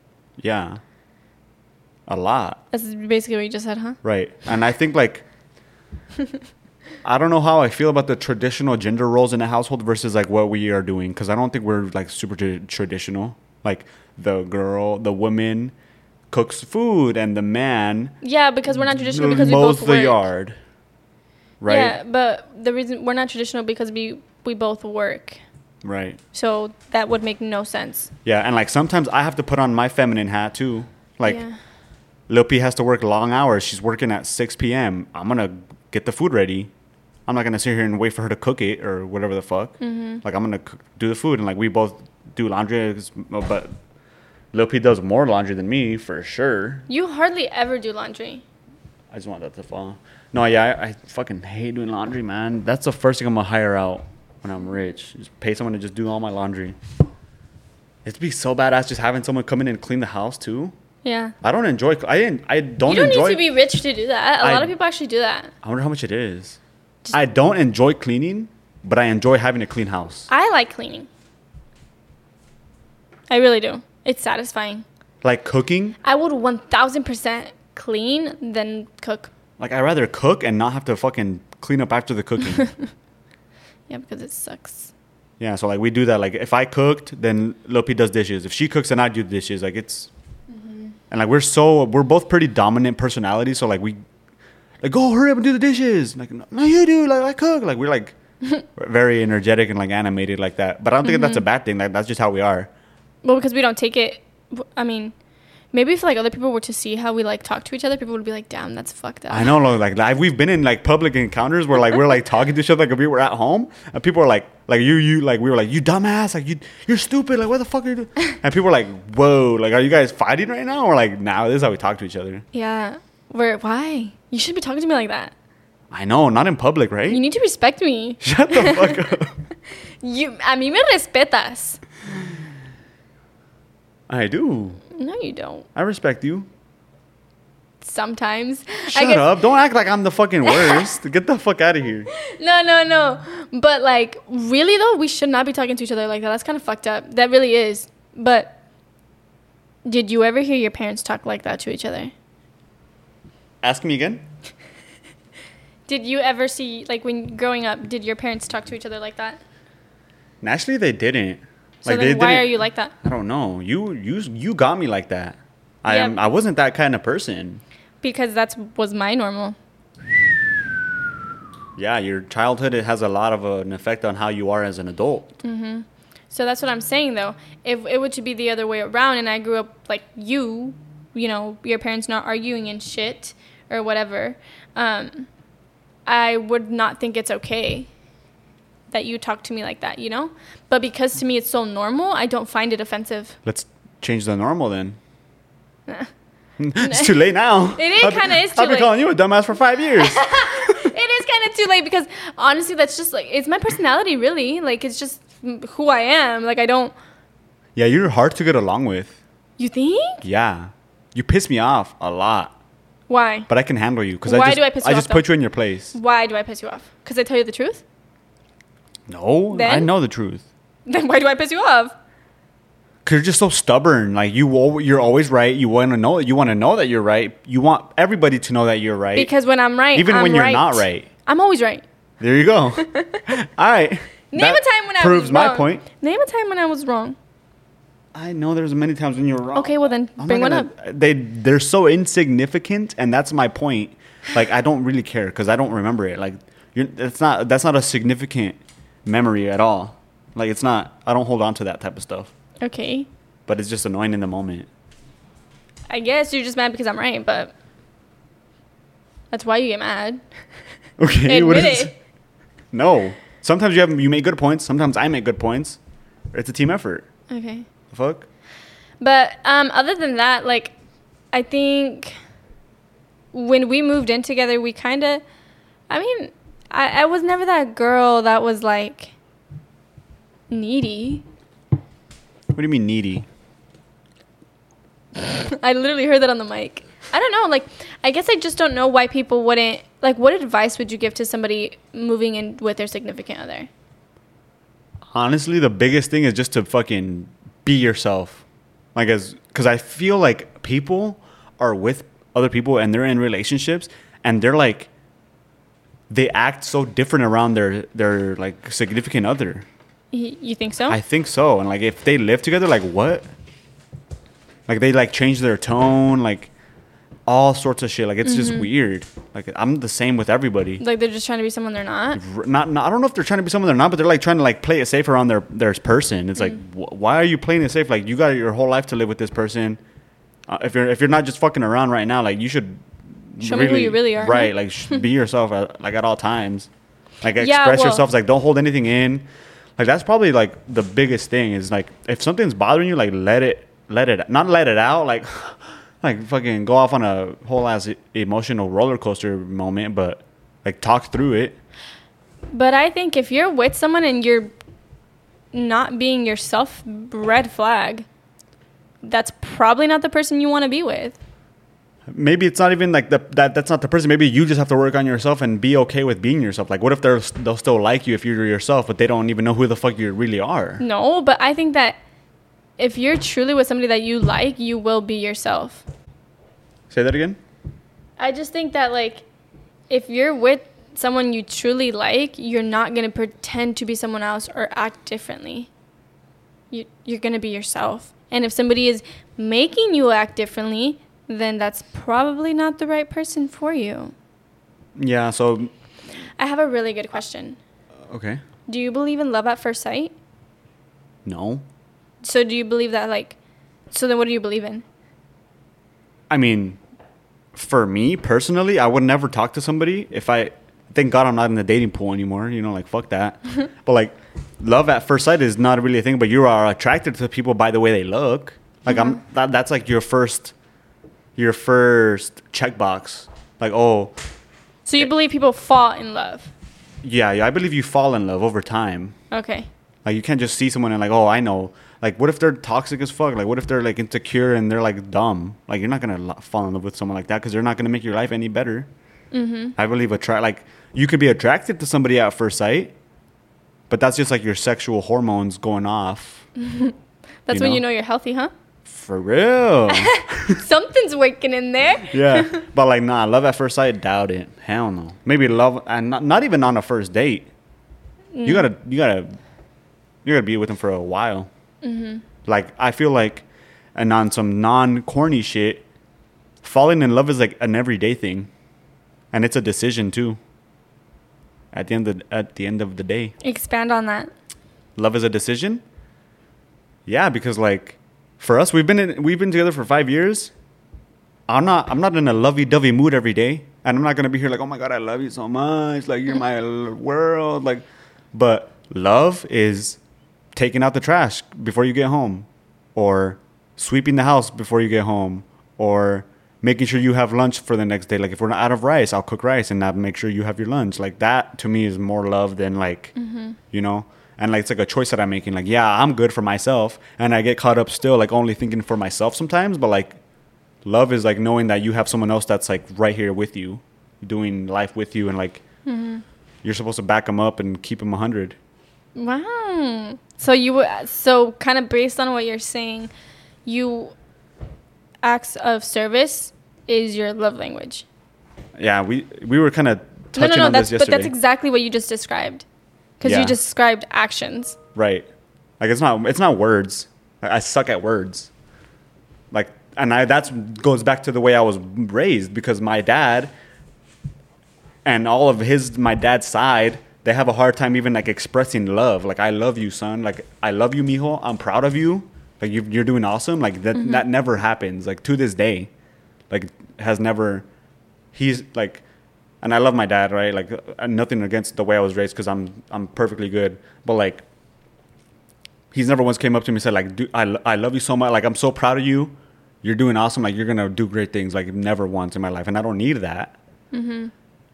S1: Yeah, a lot.
S2: That's basically what you just said, huh?
S1: Right. And I think like (laughs) I don't know how I feel about the traditional gender roles in a household versus like what we are doing because I don't think we're like super tra- traditional. Like the girl, the woman cooks food and the man
S2: Yeah, because we're not traditional because we both
S1: the
S2: work.
S1: yard. Right.
S2: Yeah, but the reason we're not traditional because we we both work.
S1: Right.
S2: So that would make no sense.
S1: Yeah, and like sometimes I have to put on my feminine hat too. Like
S2: yeah.
S1: Lil P has to work long hours. She's working at 6 p.m. I'm gonna get the food ready. I'm not gonna sit here and wait for her to cook it or whatever the fuck.
S2: Mm-hmm.
S1: Like I'm gonna cook, do the food and like we both do laundry, but Lil P does more laundry than me for sure.
S2: You hardly ever do laundry.
S1: I just want that to fall. No, yeah, I, I fucking hate doing laundry, man. That's the first thing I'm gonna hire out when I'm rich. Just pay someone to just do all my laundry. It'd be so badass just having someone come in and clean the house too.
S2: Yeah.
S1: I don't enjoy. I didn't. I don't,
S2: you don't
S1: enjoy.
S2: need to be rich to do that. A
S1: I-
S2: lot of people actually do that.
S1: I wonder how much it is.
S2: Just-
S1: I don't enjoy cleaning, but I enjoy having a clean house.
S2: I like cleaning. I really do. It's satisfying.
S1: Like cooking.
S2: I would 1000% clean than cook.
S1: Like I'd rather cook and not have to fucking clean up after the cooking. (laughs)
S2: Yeah, because it sucks.
S1: yeah, so like we do that. Like if I cooked, then Lopi does dishes. If she cooks, then I do dishes. Like it's, mm-hmm. and like we're so we're both pretty dominant personalities. So like we, like go hurry up and do the dishes. Like no, you do. Like I cook. Like we're like (laughs) very energetic and like animated like that. But I don't think that's a mm-hmm. bad thing. Like that's just how we are.
S2: Well, because we don't take it. I mean, maybe if like other people were to see how we like talk to each other, people would be like, "Damn, that's fucked up."
S1: I know, like, like we've been in like public encounters where like we're like talking to each other like if we were at home, and people are like, like you, you, like we were like, you dumbass, like you, you're stupid, like what the fuck are you doing? (laughs) And people are like, whoa, like are you guys fighting right now? Or like, now this is how we talk to each other.
S2: Yeah. Where? Why? You shouldn't be talking to me like that.
S1: I know, not in public, right?
S2: You need to respect me. (laughs)
S1: Shut the fuck up. (laughs)
S2: You, a mí me respetas.
S1: I do.
S2: No, you don't.
S1: I respect you.
S2: Sometimes.
S1: Shut
S2: guess-
S1: up. Don't act like I'm the fucking worst. (laughs) Get the fuck out of here.
S2: No, no, no. But like, really though, we should not be talking to each other like that. That's kind of fucked up. That really is. But did you ever hear your parents talk like that to each other?
S1: Ask me again. (laughs)
S2: Did you ever see like when growing up? Did your parents talk to each other like that?
S1: Naturally, they didn't.
S2: So
S1: like,
S2: then why are you like that?
S1: I don't know. You, you, you got me like that. I am. I wasn't that kind of person.
S2: Because that's was my normal.
S1: Yeah, your childhood it has a lot of uh, an effect on how you are as an adult. Mhm.
S2: So that's what I'm saying though. If it were to be the other way around and I grew up like you, you know, your parents not arguing and shit or whatever, um, I would not think it's okay that you talk to me like that, you know? But because to me it's so normal, I don't find it offensive.
S1: Let's change the normal then. (laughs) it's too late now.
S2: It is kinda is too
S1: I've been
S2: late.
S1: calling you a dumbass for five years. (laughs) (laughs)
S2: it is kind of too late because honestly that's just like it's my personality really. Like it's just who I am. Like I don't
S1: yeah, you're hard to get along with.
S2: You think?
S1: Yeah, you piss me off a lot,
S2: Why?
S1: but I can handle you because I
S2: Why
S1: just
S2: do I piss you off,
S1: just
S2: though?
S1: put you in your place.
S2: Why do I piss you off? Cuz I tell you the truth?
S1: No, I
S2: Then?
S1: know the truth. (laughs)
S2: Then why do I piss you off?
S1: Cause you're just so stubborn. Like you, al- you're always right. You want to know. You want to know that you're right. You want everybody to know that you're right.
S2: Because when I'm right,
S1: even
S2: I'm
S1: when you're not right.
S2: I'm always right.
S1: There you go. (laughs) All right.
S2: Name a time when I
S1: proves
S2: was
S1: my
S2: wrong.
S1: point.
S2: Name a time when I was wrong.
S1: I know there's many times when you're wrong.
S2: Okay, well then
S1: I'm
S2: bring one
S1: gonna- They they're so insignificant, and that's my point. Like I don't really care because I don't remember it. Like you're, it's not that's not a significant memory at all. Like it's not. I don't hold on to that type of stuff.
S2: Okay.
S1: But it's just annoying in the moment.
S2: I guess you're just mad because I'm right, but that's why you get mad. (laughs)
S1: Okay. (laughs) what
S2: Admit
S1: is-
S2: it.
S1: No. Sometimes you have you make good points. Sometimes I make good points. It's a team effort.
S2: Okay.
S1: The fuck.
S2: But um, other than that, like, I think when we moved in together, we kind of, I mean, I, I was never that girl that was like needy.
S1: What do you mean needy? (laughs)
S2: I literally heard that on the mic. I don't know. Like, I guess I just don't know why people wouldn't. Like, what advice would you give to somebody moving in with their significant other?
S1: Honestly, the biggest thing is just to fucking be yourself. Like as cuz I feel like people are with other people and they're in relationships and they're like they act so different around their their like significant other.
S2: You think so?
S1: I think so. And like if they live together like what? Like they like change their tone, like all sorts of shit. Like it's just weird. Like I'm the same with everybody.
S2: Like they're just trying to be someone they're not.
S1: Not, not I don't know if they're trying to be someone they're not, but they're like trying to like play it safe around their their person. It's like
S2: Mm.
S1: wh- why are you playing it safe? Like you got your whole life to live with this person. Uh, if you're if you're not just fucking around right now, like you should
S2: Show me who you really are.
S1: Right, like sh- be (laughs) yourself at, like at all times. Like
S2: Yeah,
S1: express
S2: well-
S1: yourself. Like don't hold anything in. Like that's probably like the biggest thing is like if something's bothering you, like let it let it not let it out. Like (laughs) like fucking go off on a whole ass emotional roller coaster moment, but like talk through it.
S2: But I think if you're with someone and you're not being yourself, red flag. That's probably not the person you want to be with.
S1: maybe it's not even like the, that that's not the person maybe you just have to work on yourself and be okay with being yourself like what if they're they'll still like you if you're yourself but they don't even know who the fuck you really are
S2: No, but I think that if you're truly with somebody that you like, you will be yourself.
S1: say that again
S2: I just think that like if you're with someone you truly like, you're not going to pretend to be someone else or act differently. You you're going to be yourself. And if somebody is making you act differently, then that's probably not the right person for you.
S1: yeah so
S2: I have a really good question.
S1: okay
S2: Do you believe in love at first sight?
S1: no
S2: So do you believe that like so then what do you believe in?
S1: i mean for me personally i would never talk to somebody if i thank god i'm not in the dating pool anymore you know like fuck that (laughs) but like love at first sight is not really a thing but you are attracted to people by the way they look like i'm mm-hmm. that, that's like your first your first checkbox like oh
S2: So you believe people fall in love?
S1: Yeah, yeah, I believe you fall in love over time.
S2: Okay.
S1: Like you can't just see someone and like, oh, I know. Like, what if they're toxic as fuck? Like, what if they're like insecure and they're like dumb? Like, you're not gonna fall in love with someone like that because they're not gonna make your life any better. Mm-hmm. I believe attract like you could be attracted to somebody at first sight, but that's just like your sexual hormones going off. (laughs)
S2: That's
S1: You
S2: when
S1: know?
S2: you know you're healthy, huh?
S1: For real. (laughs)
S2: Something's working in there. (laughs)
S1: yeah, but like, nah, love at first sight, doubt it. Hell no. Maybe love, and not, not even on a first date. You gotta, you gotta, you gotta be with them for a while. Mm-hmm. Like, I feel like, and on some non corny shit, falling in love is like an everyday thing, and it's a decision too. At the end of at the end of the day,
S2: Expand on that.
S1: love is a decision. Yeah, because like for us, we've been in, we've been together for five years. I'm not I'm not in a lovey dovey mood every day, and I'm not gonna be here like, oh my god, I love you so much, like you're my (laughs) world, like. But love is taking out the trash before you get home, or sweeping the house before you get home, or making sure you have lunch for the next day. Like if we're not out of rice, I'll cook rice and I'll make sure you have your lunch. Like that to me is more love than like, mm-hmm. you know. And like it's like a choice that I'm making. Like yeah, I'm good for myself, and I get caught up still like only thinking for myself sometimes. But like, love is like knowing that you have someone else that's like right here with you, doing life with you, and like mm-hmm. you're supposed to back them up and keep them hundred.
S2: Wow. So you so kind of based on what you're saying, you acts of service is your love language.
S1: Yeah, we we were kind of
S2: No,
S1: touching
S2: no, no.
S1: on
S2: That's
S1: this
S2: but that's exactly what you just described. Because
S1: Yeah.
S2: you described actions.
S1: Right. Like it's not it's not words. I I suck at words. Like and I that's goes back to the way I was raised because my dad and all of his my dad's side, they have a hard time even like expressing love. Like I love you, son. Like I love you, mijo. I'm proud of you. Like you you're doing awesome. Like that that never happens. Like to this day. Like has never he's like and I love my dad, right? Like uh, nothing against the way I was raised because I'm I'm perfectly good, but like he's never once came up to me and said like, I, I love you so much. Like I'm so proud of you. You're doing awesome. Like you're gonna do great things. Like never once in my life, and I don't need that.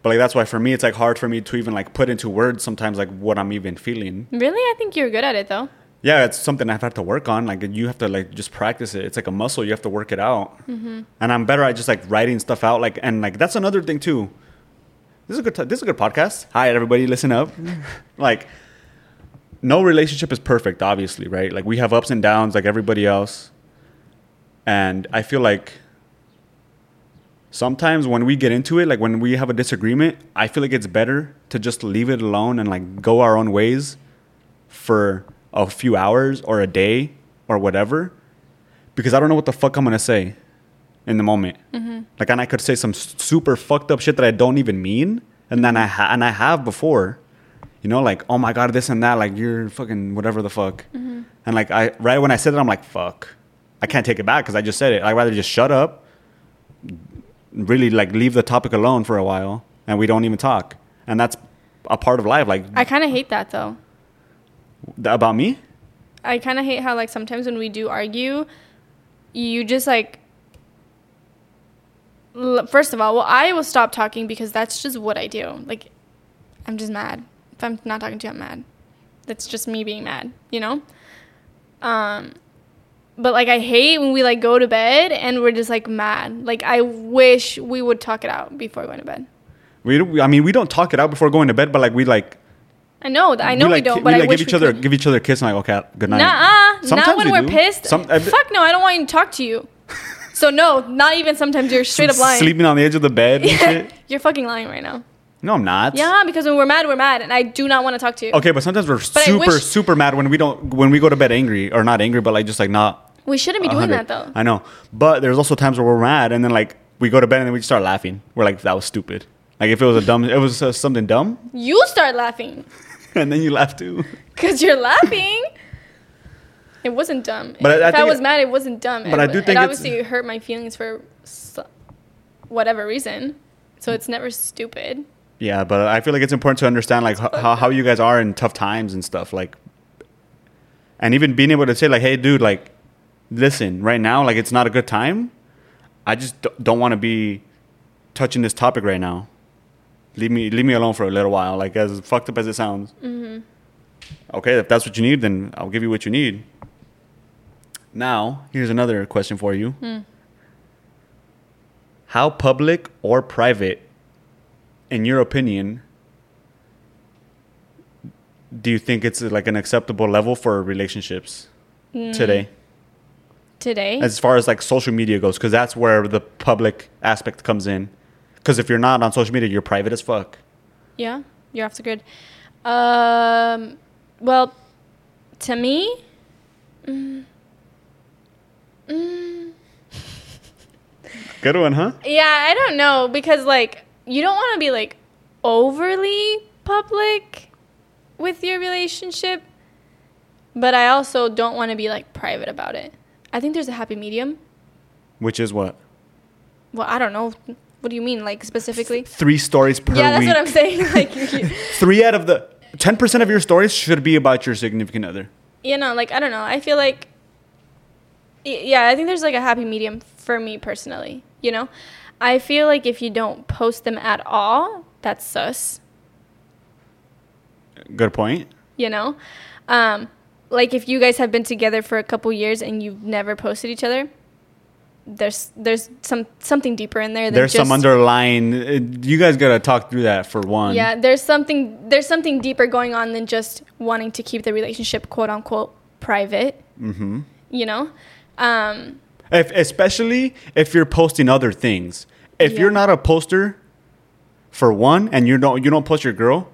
S1: But like that's why for me it's like hard for me to even like put into words sometimes like what I'm even feeling.
S2: Really, I think you're good at it though.
S1: Yeah, it's something I've had to work on. Like you have to like just practice it. It's like a muscle. You have to work it out. Mm-hmm. And I'm better at just like writing stuff out. Like and like that's another thing too. This is a good. T- this is a good podcast. Hi everybody, listen up. (laughs) like, no relationship is perfect, obviously, right? Like we have ups and downs, like everybody else. And I feel like sometimes when we get into it, like when we have a disagreement, I feel like it's better to just leave it alone and like go our own ways for a few hours or a day or whatever because I don't know what the fuck I'm gonna say in the moment.
S2: Mm-hmm.
S1: Like, and I could say some super fucked up shit that I don't even mean, and then I ha- and I have before, you know, like oh my god, this and that, like you're fucking whatever the fuck,
S2: Mm-hmm.
S1: and like I right when I said it, I'm like fuck, I can't take it back because I just said it. I'd rather just shut up, really like leave the topic alone for a while, and we don't even talk, and that's a part of life. Like
S2: I kind of hate that though.
S1: th- about me.
S2: I kind of hate how like sometimes when we do argue, you just like. First of all, well, I will stop talking because that's just what I do. Like, I'm just mad. If I'm not talking to you, I'm mad. That's just me being mad, you know. Um, but like I hate when we like go to bed and we're just like mad. Like I wish we would talk it out before going to bed.
S1: We, I mean, we don't talk it out before going to bed, but like we like
S2: I know, I know we,
S1: like,
S2: don't, but I
S1: like
S2: wish
S1: give each
S2: we
S1: other
S2: could.
S1: give each other a kiss and like okay, good night.
S2: Nuh-uh.
S1: Sometimes
S2: not when
S1: we
S2: we're
S1: do.
S2: pissed.
S1: Some- I-
S2: Fuck no, I don't want to talk to you. so no, not even sometimes you're straight up lying.
S1: Sleeping on the edge of the bed and shit. (laughs)
S2: you're fucking lying right now.
S1: No, I'm not.
S2: Yeah, because when we're mad, we're mad, and I do not want to talk to you.
S1: Okay, but sometimes we're
S2: I
S1: super
S2: wish-
S1: super mad when we don't when we go to bed angry or not angry, but like just like not.
S2: We shouldn't be doing
S1: 100.
S2: that though.
S1: I know, but there's also times where we're mad and then like we go to bed and then we just start laughing. We're like that was stupid. Like if it was a dumb, it was uh, something dumb,
S2: You start laughing (laughs)
S1: and then you laugh too.
S2: because you're laughing. It wasn't dumb.
S1: But I- I
S2: if I,
S1: think
S2: was
S1: it-
S2: mad, it wasn't dumb.
S1: but I
S2: it,
S1: do
S2: it
S1: think it's-
S2: obviously hurt my feelings for whatever reason. So it's never stupid.
S1: Yeah, but I feel like it's important to understand like h- how how you guys are in tough times and stuff like, and even being able to say like, hey, dude, like, listen, right now, like, it's not a good time. I just d- don't want to be touching this topic right now. Leave me leave me alone for a little while. Like as fucked up as it sounds. Mm-hmm. Okay, if that's what you need, then I'll give you what you need. Now, here's another question for you. Hmm. How public or private, in your opinion, do you think it's like an acceptable level for relationships mm. today?
S2: Today,
S1: As far as like social media goes, because that's where the public aspect comes in. Because if you're not on social media, you're private as fuck.
S2: Yeah, you're off the grid. Um, well, to me, mm, mm,
S1: Good one, huh?
S2: yeah, I don't know because like you don't want to be like overly public with your relationship, but I also don't want to be like private about it. I think there's a happy medium.
S1: Which is what?
S2: Well, I don't know. What do you mean, like specifically?
S1: Three stories per
S2: yeah, that's
S1: week.
S2: what I'm saying. (laughs) Like, (laughs)
S1: Three out of the 10% of your stories should be about your significant other.
S2: you know, like I don't know. I feel like, yeah, I think there's like a happy medium for me personally. You know, I feel like if you don't post them at all, that's sus.
S1: Good point.
S2: You know, um, like if you guys have been together for a couple years and you've never posted each other, there's there's some something deeper in there. Than
S1: There's some underlying. uh, You guys gotta talk through that for one.
S2: Yeah, there's something there's something deeper going on than just wanting to keep the relationship quote unquote private.
S1: Mm-hmm.
S2: You know, um,
S1: If, especially if you're posting other things. If you're not a poster, for one, and you don't you don't post your girl,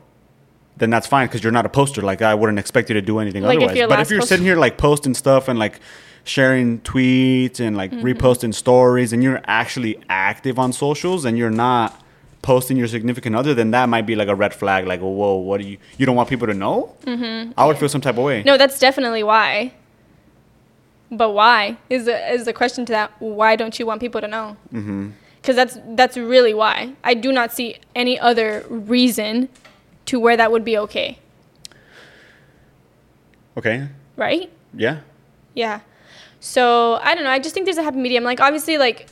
S1: then that's fine because you're not a poster. Like I wouldn't expect you to do anything
S2: Like,
S1: otherwise.
S2: your
S1: but if you're
S2: post-
S1: sitting here like posting stuff and like sharing tweets and like
S2: Mm-hmm.
S1: reposting stories, and you're actually active on socials, and you're not posting your significant other, then that might be like a red flag. Like, whoa, what do you you don't want people to know? Mm-hmm. I would feel some type of way.
S2: no, that's definitely why. But why is the is the question to that? Why don't you want people to know?
S1: Mm-hmm.
S2: Because that's that's really why. I do not see any other reason to where that would be okay,
S1: Okay.
S2: right?
S1: Yeah.
S2: Yeah. So I don't know. I just think there's a happy medium. Like obviously, like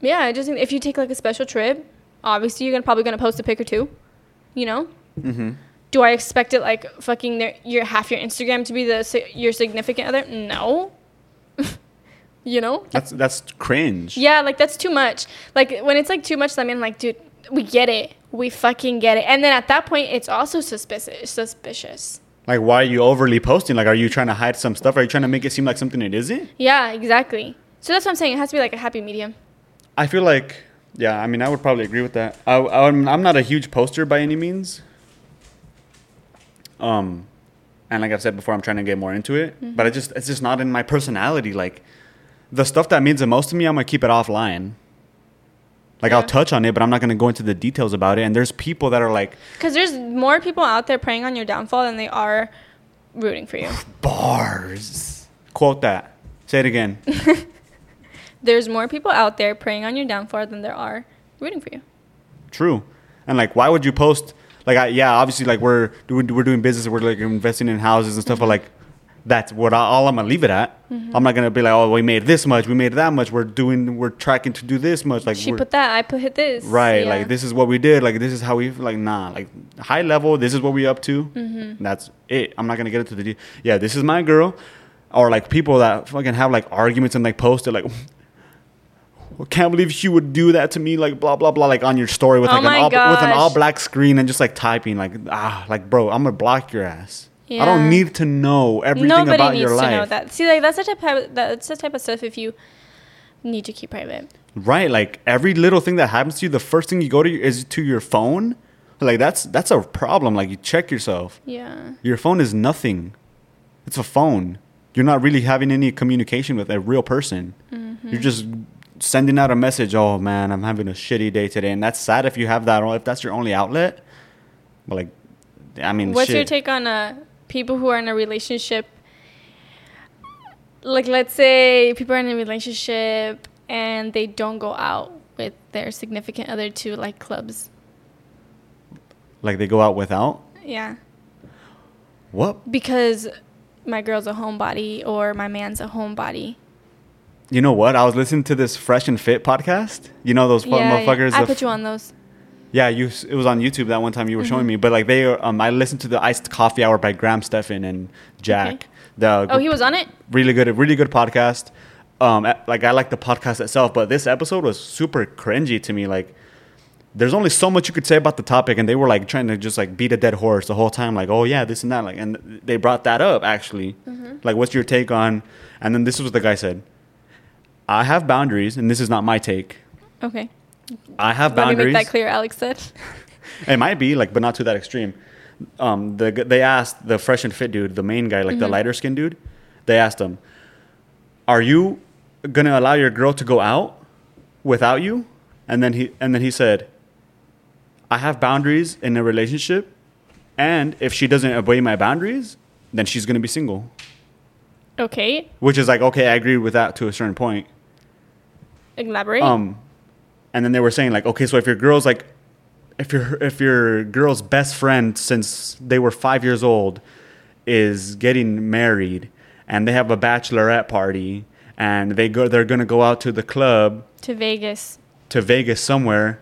S2: yeah, I just think if you take like a special trip, obviously you're gonna probably gonna post a pic or two. You know.
S1: Mm-hmm.
S2: Do I expect it like fucking their your half your Instagram to be the your significant other? No. (laughs) you know.
S1: That's that's cringe.
S2: Yeah, like that's too much. Like when it's like too much, I mean, like, dude, we get it. We fucking get it. And then at that point, it's also suspicious. Suspicious.
S1: Like, why are you overly posting? Like, are you trying to hide some stuff? Are you trying to make it seem like something it isn't?
S2: Yeah, exactly. So that's what I'm saying. It has to be like a happy medium.
S1: I feel like, yeah, I mean, I would probably agree with that. I, I'm, I'm not a huge poster by any means. Um, and like I've said before, I'm trying to get more into it.
S2: Mm-hmm.
S1: But I just it's just not in my personality. Like the stuff that means the most to me, I'm gonna keep it offline. Like I'll touch on it, but I'm not gonna go into the details about it. And there's people that are like
S2: Because there's more people out there preying on your downfall than they are rooting for you. (sighs)
S1: bars. Quote that. Say it again. (laughs)
S2: There's more people out there preying on your downfall than there are rooting for you.
S1: True. And like, why would you post? Like, I, yeah, obviously, like we're doing we're doing business, we're like investing in houses and stuff. But mm-hmm. like, that's what I, all I'm gonna leave it at. I'm not gonna be like, oh, we made this much, we made that much. We're doing, we're tracking to do this much. Like,
S2: she put that, I put this.
S1: right,
S2: Yeah.
S1: like this is what we did. Like this is how we like. Nah, like high level. This is what we up to.
S2: Mm-hmm.
S1: That's it. I'm not gonna get into the. Yeah, this is my girl, or like people that fucking have like arguments and like post it like. (laughs) I can't believe she would do that to me, like blah blah blah, like on your story with
S2: Oh
S1: like an all, with an all black screen and just like typing, like ah, like bro, I'm gonna block your ass. I don't need to know everything
S2: Nobody
S1: about
S2: needs to know that. See, like that's the type of that's the type of stuff if you need to keep private.
S1: Right, like every little thing that happens to you, the first thing you go to is to your phone. Like that's that's a problem. Like you check yourself.
S2: Yeah.
S1: Your phone is nothing. It's a phone. You're not really having any communication with a real person.
S2: Mm-hmm.
S1: You're just sending out a message. Oh man, I'm having a shitty day today, and that's sad if you have that. If that's your only outlet. But like, I mean,
S2: What's your take on uh, people who are in a relationship? Like, let's say people are in a relationship and they don't go out with their significant other to like clubs.
S1: Like they go out without
S2: Yeah.
S1: what?
S2: Because my girl's a homebody or my man's a homebody.
S1: You know what? I was listening to this Fresh and Fit podcast. You know those fu- motherfuckers.
S2: I put you on those.
S1: Yeah, you. It was on YouTube that one time you were
S2: Mm-hmm.
S1: showing me. But like they, um, I listened to the Iced Coffee Hour by Graham Stephan and Jack.
S2: Okay.
S1: The
S2: Oh, he was on it?
S1: really good, really good podcast. Um, like I like the podcast itself, but this episode was super cringy to me. Like, there's only so much you could say about the topic, and they were like trying to just like beat a dead horse the whole time. Like, oh yeah, this and that. Like, and they brought that up actually.
S2: Mm-hmm.
S1: Like, what's your take on? And then this is what the guy said. I have boundaries, and this is not my take.
S2: Okay.
S1: I have
S2: Let me make that clear, Alex said. (laughs)
S1: It might be like, but not to that extreme. Um, the they asked the fresh and fit dude, the main guy, like the lighter skinned dude. They asked him, "Are you gonna allow your girl to go out without you?" And then he and then he said, "I have boundaries in a relationship, and if she doesn't obey my boundaries, then she's gonna be single."
S2: Okay.
S1: Which is like, okay, I agree with that to a certain point.
S2: Elaborate.
S1: Um, and then they were saying like, okay, so if your girl's like, if your if your girl's best friend since they were five years old is getting married, and they have a bachelorette party, and they go, they're gonna go out to the club
S2: to Vegas.
S1: to Vegas somewhere.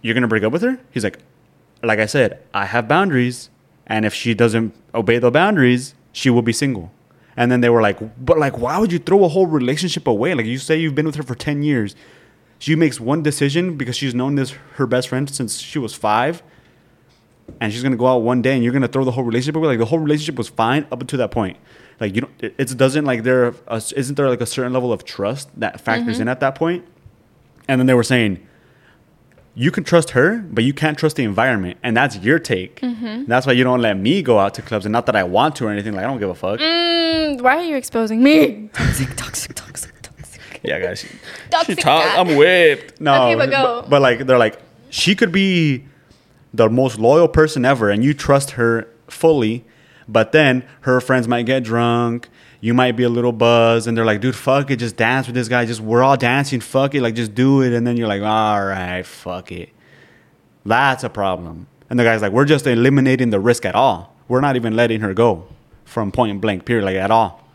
S1: You're gonna break up with her? He's like, like I said, I have boundaries, and if she doesn't obey the boundaries, she will be single. And then they were like, but like, why would you throw a whole relationship away? Like you say, you've been with her for ten years. She makes one decision because she's known this her best friend since she was five, and she's gonna go out one day, and you're gonna throw the whole relationship away. Like the whole relationship was fine up until that point. Like you don't, it, it doesn't like there a, isn't there like a certain level of trust that factors in mm-hmm. at that point? And then they were saying, you can trust her, but you can't trust the environment. And that's your take. Mm-hmm. That's why you don't let me go out to clubs. And not that I want to or anything. Like, I don't give a fuck.
S2: Mm, why are you exposing me? Toxic, toxic, toxic.
S1: Yeah, guys. She,
S2: Toxic
S1: she talk,
S2: cat.
S1: I'm whipped. (laughs) No.
S2: Okay, but go.
S1: But, but, like, they're like, she could be the most loyal person ever and you trust her fully. But then her friends might get drunk. You might be a little buzzed. And they're like, dude, fuck it. Just dance with this guy. Just, we're all dancing. Fuck it. Like, just do it. And then you're like, all right, fuck it. That's a problem. And the guy's like, we're just eliminating the risk at all. We're not even letting her go from point blank, period, like at all.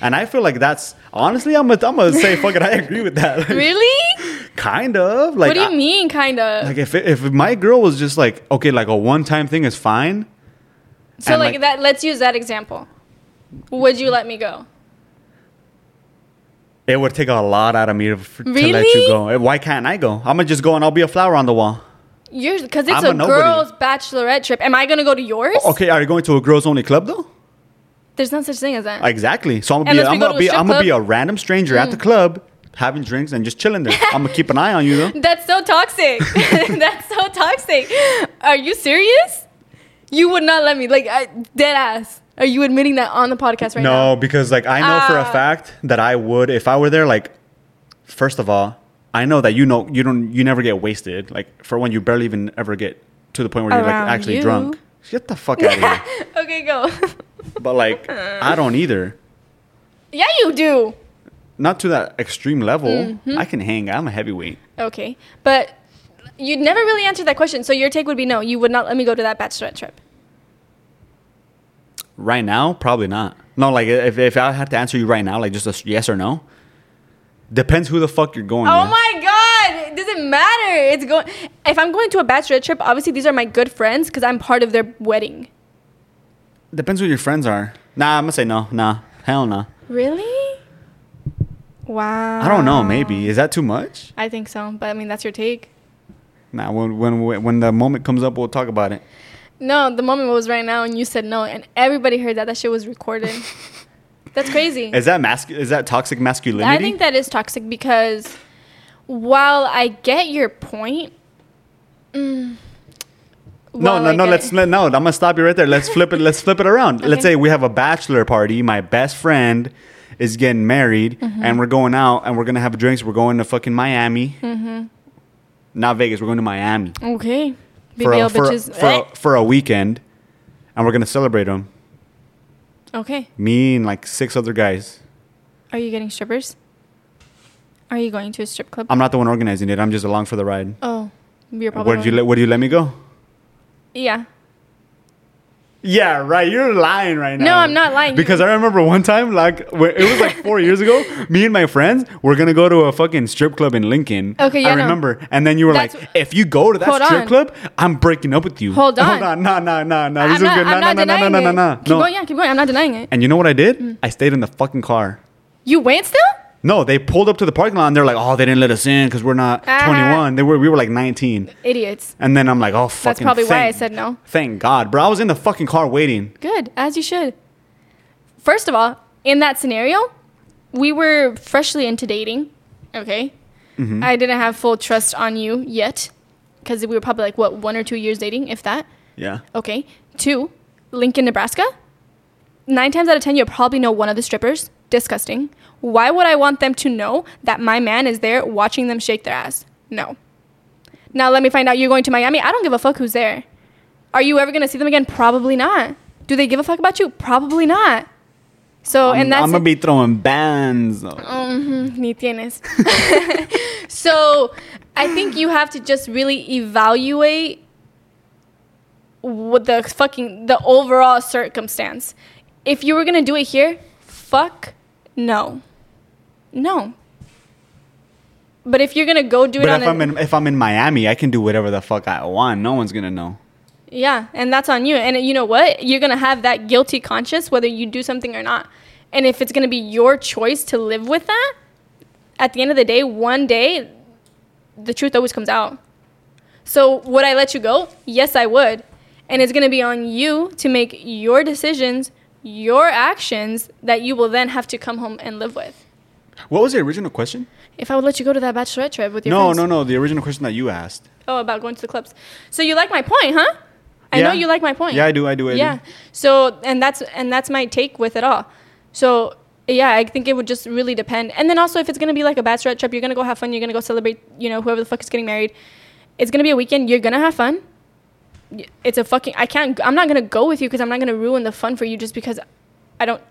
S1: And I feel like that's honestly, I'm gonna, I'm gonna say, fuck it, I agree with that. Like, (laughs)
S2: Really?
S1: Kind of. Like,
S2: what do you
S1: I-
S2: mean, kind of?
S1: Like if it, if my girl was just like, okay, like a one time thing is fine.
S2: so, like,
S1: like-
S2: that. Let's use that example. Would you let me go?
S1: It would take a lot out of me to, to let you go. Eh, why can't I go? I'm gonna just go and I'll be a flower on the wall.
S2: Because it's
S1: I'm a
S2: a, girls' bachelorette trip. Am I gonna go to yours?
S1: Okay, are you going to a girls only club though?
S2: There's no such thing as that.
S1: Exactly. So I'm gonna be,
S2: Unless
S1: I'm
S2: go
S1: gonna be, I'm gonna be a.
S2: Mm.
S1: random stranger at the club having drinks and just chilling there. (laughs) I'm gonna keep an eye on you though.
S2: That's so toxic. (laughs) That's so toxic. Are you serious? You would not let me. Like I, dead ass. Are you admitting that on the podcast right now?
S1: no, because like I know for a
S2: Ah.
S1: fact that I would if I were there. Like, first of all, I know that you know you don't you never get wasted. Like for when you barely even ever get to the point where you're like actually
S2: you.
S1: drunk. Get the fuck out of here. (laughs)
S2: okay, go.
S1: But like I don't either.
S2: yeah, you do.
S1: Not to that extreme level.
S2: Mm-hmm.
S1: I can hang. I'm a heavyweight.
S2: Okay, but you never really answered that question. So your take would be no. You would not let me go to that bachelorette trip.
S1: Right now, probably not. No, like if, if I had to answer you right now, like just a yes or no, depends who the fuck you're going
S2: Oh
S1: with.
S2: my god! It doesn't matter. It's going. If I'm going to a bachelorette trip, obviously these are my good friends because I'm part of their wedding.
S1: Depends who your friends are. Nah, I'm gonna say no. Nah, hell no.
S2: Really? Wow.
S1: I don't know. Maybe is that too much?
S2: I think so, but I mean that's your take.
S1: Nah, when when when the moment comes up, we'll talk about it.
S2: No, the moment was right now, and you said no, and everybody heard that. That shit was recorded. (laughs) That's crazy.
S1: Is that mas- Is that toxic masculinity?
S2: I think that is toxic because while I get your point, mm,
S1: no, no, no. Let's
S2: it-
S1: let, no. I'm gonna stop you right there. Let's flip it. Let's flip it around. Let's say we have a bachelor party. My best friend is getting married,
S2: Mm-hmm.
S1: and we're going out, and we're gonna have drinks. We're going to fucking Miami.
S2: Mm-hmm.
S1: Not Vegas. We're going to Miami
S2: okay,
S1: for a, for, a, for, a, for a weekend, and we're gonna celebrate them.
S2: okay,
S1: Me and like six other guys.
S2: are you getting strippers? Are you going to a strip club?
S1: I'm not the one organizing it. I'm just along for the ride.
S2: oh, you're probably.
S1: Where did you let Where do you let me go?
S2: Yeah.
S1: Yeah, right. You're lying right now.
S2: No, I'm not lying.
S1: Because I remember one time, like it was like four years ago. (laughs) Me and my friends were gonna go to a fucking strip club in Lincoln.
S2: Okay, yeah,
S1: I
S2: no.
S1: remember. And then you were
S2: That's-
S1: like, "If you go to that strip
S2: on.
S1: club, I'm breaking up with you."
S2: Hold on.
S1: Hold on. No, no, no, no.
S2: I'm
S1: This is good. No,
S2: not
S1: no, no, no,
S2: denying
S1: no, no, no,
S2: Keep
S1: no.
S2: going, yeah, keep going. I'm not denying it.
S1: And you know what I did?
S2: Mm.
S1: I stayed in the fucking car.
S2: You went still?
S1: No, they pulled up to the parking lot and they're like, "Oh, they didn't let us in because we're not
S2: Ah.
S1: 21." They were. We were like 19.
S2: Idiots.
S1: And then I'm like, "Oh, fucking."
S2: That's probably why I said no.
S1: Thank God, bro. I was in the fucking car waiting.
S2: Good, as you should. First of all, in that scenario, we were freshly into dating. Okay.
S1: Mm-hmm.
S2: I didn't have full trust on you yet because we were probably like, what, one or two years dating, if that.
S1: Yeah.
S2: Okay. Two, Lincoln, Nebraska. Nine times out of ten, you'll probably know one of the strippers. Disgusting. Why would I want them to know that my man is there watching them shake their ass? No. Now let me find out you're going to Miami. I don't give a fuck who's there. Are you ever gonna see them again? Probably not. Do they give a fuck about you? Probably not. So
S1: I'm,
S2: and that's
S1: I'm gonna be throwing bands.
S2: Mhm, ni tienes. (laughs) so I think you have to just really evaluate what the fucking the overall circumstance. If you were gonna do it here, fuck no, no. But if you're gonna go do it
S1: But if I'm in if I'm in Miami, I can do whatever the fuck I want. No one's gonna know.
S2: Yeah, and that's on you. And you know what? You're to have that guilty conscience whether you do something or not. And if it's to be your choice to live with that, at the end of the day, one day, the truth always comes out. So, would I let you go? Yes, I would. And it's to be on you to make your decisions, your actions that you will then have to come home and live with.
S1: What was the original question?
S2: If I would let you go to that bachelorette trip with your
S1: No,
S2: friends.
S1: no, no. no. The original question that you asked.
S2: Oh, about going to the clubs. So you like my point, huh? I
S1: Yeah.
S2: know you like my point.
S1: Yeah, I do. I do. I
S2: yeah.
S1: do.
S2: So and that's and that's my take with it all. So yeah, I think it would just really depend. And then also if it's gonna be like a bachelorette trip, you're gonna go have fun. You're gonna go celebrate. You know, whoever the fuck is getting married. It's gonna be a weekend. You're gonna have fun. It's a fucking. I can't. I'm not gonna go with you because I'm not gonna ruin the fun for you just because I don't.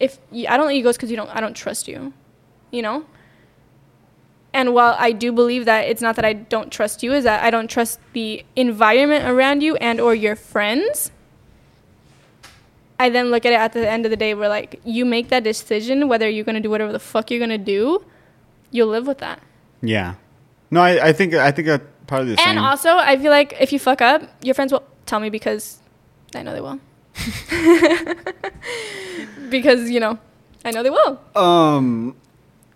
S2: If you, I don't let you go because you don't. I don't trust you. You know. And while I do believe that it's not that I don't trust you, is that I don't trust the environment around you and or your friends. I then look at it at the end of the day where like you make that decision whether you're gonna do whatever the fuck you're gonna do, you'll live with that.
S1: Yeah. No, I, I think I think that's probably the
S2: And
S1: same.
S2: also, I feel like if you fuck up, your friends will tell me because I know they will. (laughs) because you know, I know they will.
S1: um.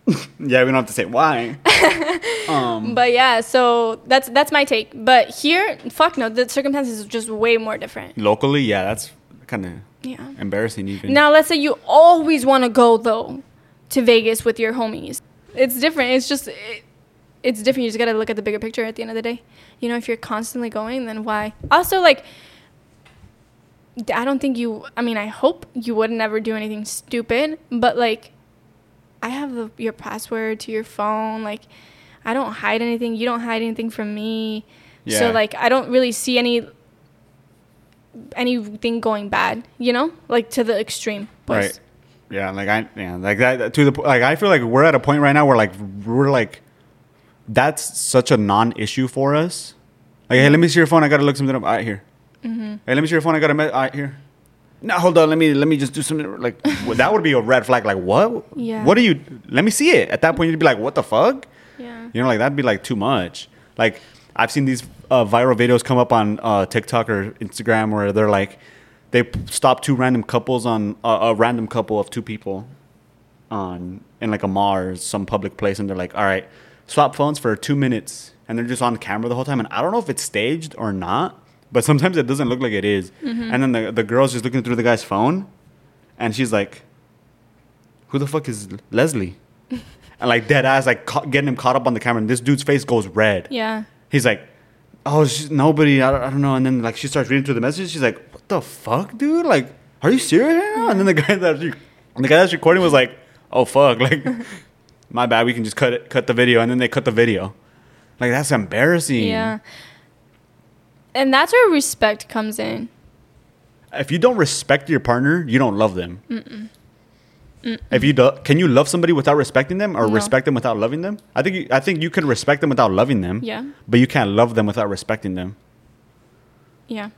S1: (laughs) yeah, we don't have to say why. (laughs) um.
S2: But yeah, so that's that's my take. But here, fuck no, the circumstances are just way more different.
S1: Locally, yeah, that's kind of
S2: Yeah.
S1: embarrassing. Even
S2: Now, let's say you always want to go though to Vegas with your homies. It's different. It's just it, it's different. You just gotta look at the bigger picture at the end of the day. You know, if you're constantly going, then why? Also, like I don't think you. I mean, I hope you would never do anything stupid. But like, I have the, your password to your phone. Like, I don't hide anything. You don't hide anything from me.
S1: Yeah.
S2: So like, I don't really see any anything going bad. You know, like to the extreme.
S1: Right. Yeah, like I yeah, like that to the like I feel like we're at a point right now where like we're like that's such a non-issue for us. Like, hey, let me see your phone. I gotta look something up. All right, here.
S2: Mm-hmm.
S1: Hey, let me see your phone. I gotta. Me- all right, here. No, hold on. Let me let me just do something. Like well, that would be a red flag. Like what?
S2: Yeah.
S1: What do you? Let me see it. At that point, you'd be like, what the fuck?
S2: Yeah.
S1: You know, like that'd be like too much. Like I've seen these uh, viral videos come up on uh, TikTok or Instagram where they're like, they stop two random couples on uh, a random couple of two people on in like a mall or some public place, and they're like, all right, swap phones for two minutes, and they're just on camera the whole time. And I don't know if it's staged or not, but sometimes it doesn't look like it is. Mm-hmm. And then the the girl's just looking through the guy's phone, and she's like, who the fuck is Leslie? (laughs) and like dead ass, like ca- getting him caught up on the camera, and this dude's face goes red.
S2: Yeah.
S1: He's like, oh, nobody, I don't, I don't know. And then like she starts reading through the messages. She's like, what the fuck, dude? Like, are you serious? And then the guy that the guy that's recording was like, oh fuck, (laughs) like, my bad. We can just cut it, cut the video, and then they cut the video. Like that's embarrassing.
S2: Yeah. And that's where respect comes in.
S1: If you don't respect your partner, you don't love them. If you do, can you love somebody without respecting them, or
S2: No.
S1: respect them without loving them? I think you, I think you can respect them without loving them.
S2: Yeah.
S1: But you can't love them without respecting them.
S2: Yeah.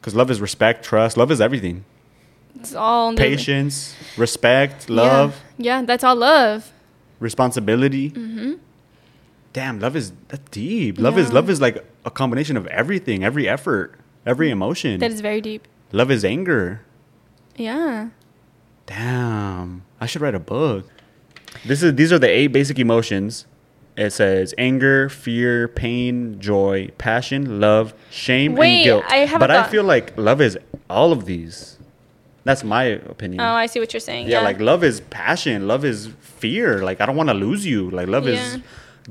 S1: Because love is respect, trust. Love is everything.
S2: It's all
S1: Patience, respect,
S2: Yeah.
S1: love,
S2: Yeah. that's all love.
S1: Responsibility. Mm-hmm. Damn, love is that deep. Love is love is like a combination of everything, every effort, every emotion.
S2: That is very deep.
S1: love is anger.
S2: Yeah.
S1: Damn, I should write a book. This is these are the eight basic emotions. It says anger, fear, pain, joy, passion, love, shame,
S2: Wait,
S1: and guilt.
S2: I have
S1: but I feel like love is all of these. That's my opinion.
S2: Oh, I see what you're saying.
S1: yeah,
S2: Yeah.
S1: like love is passion, love is fear. Like I don't want to lose you. Like love is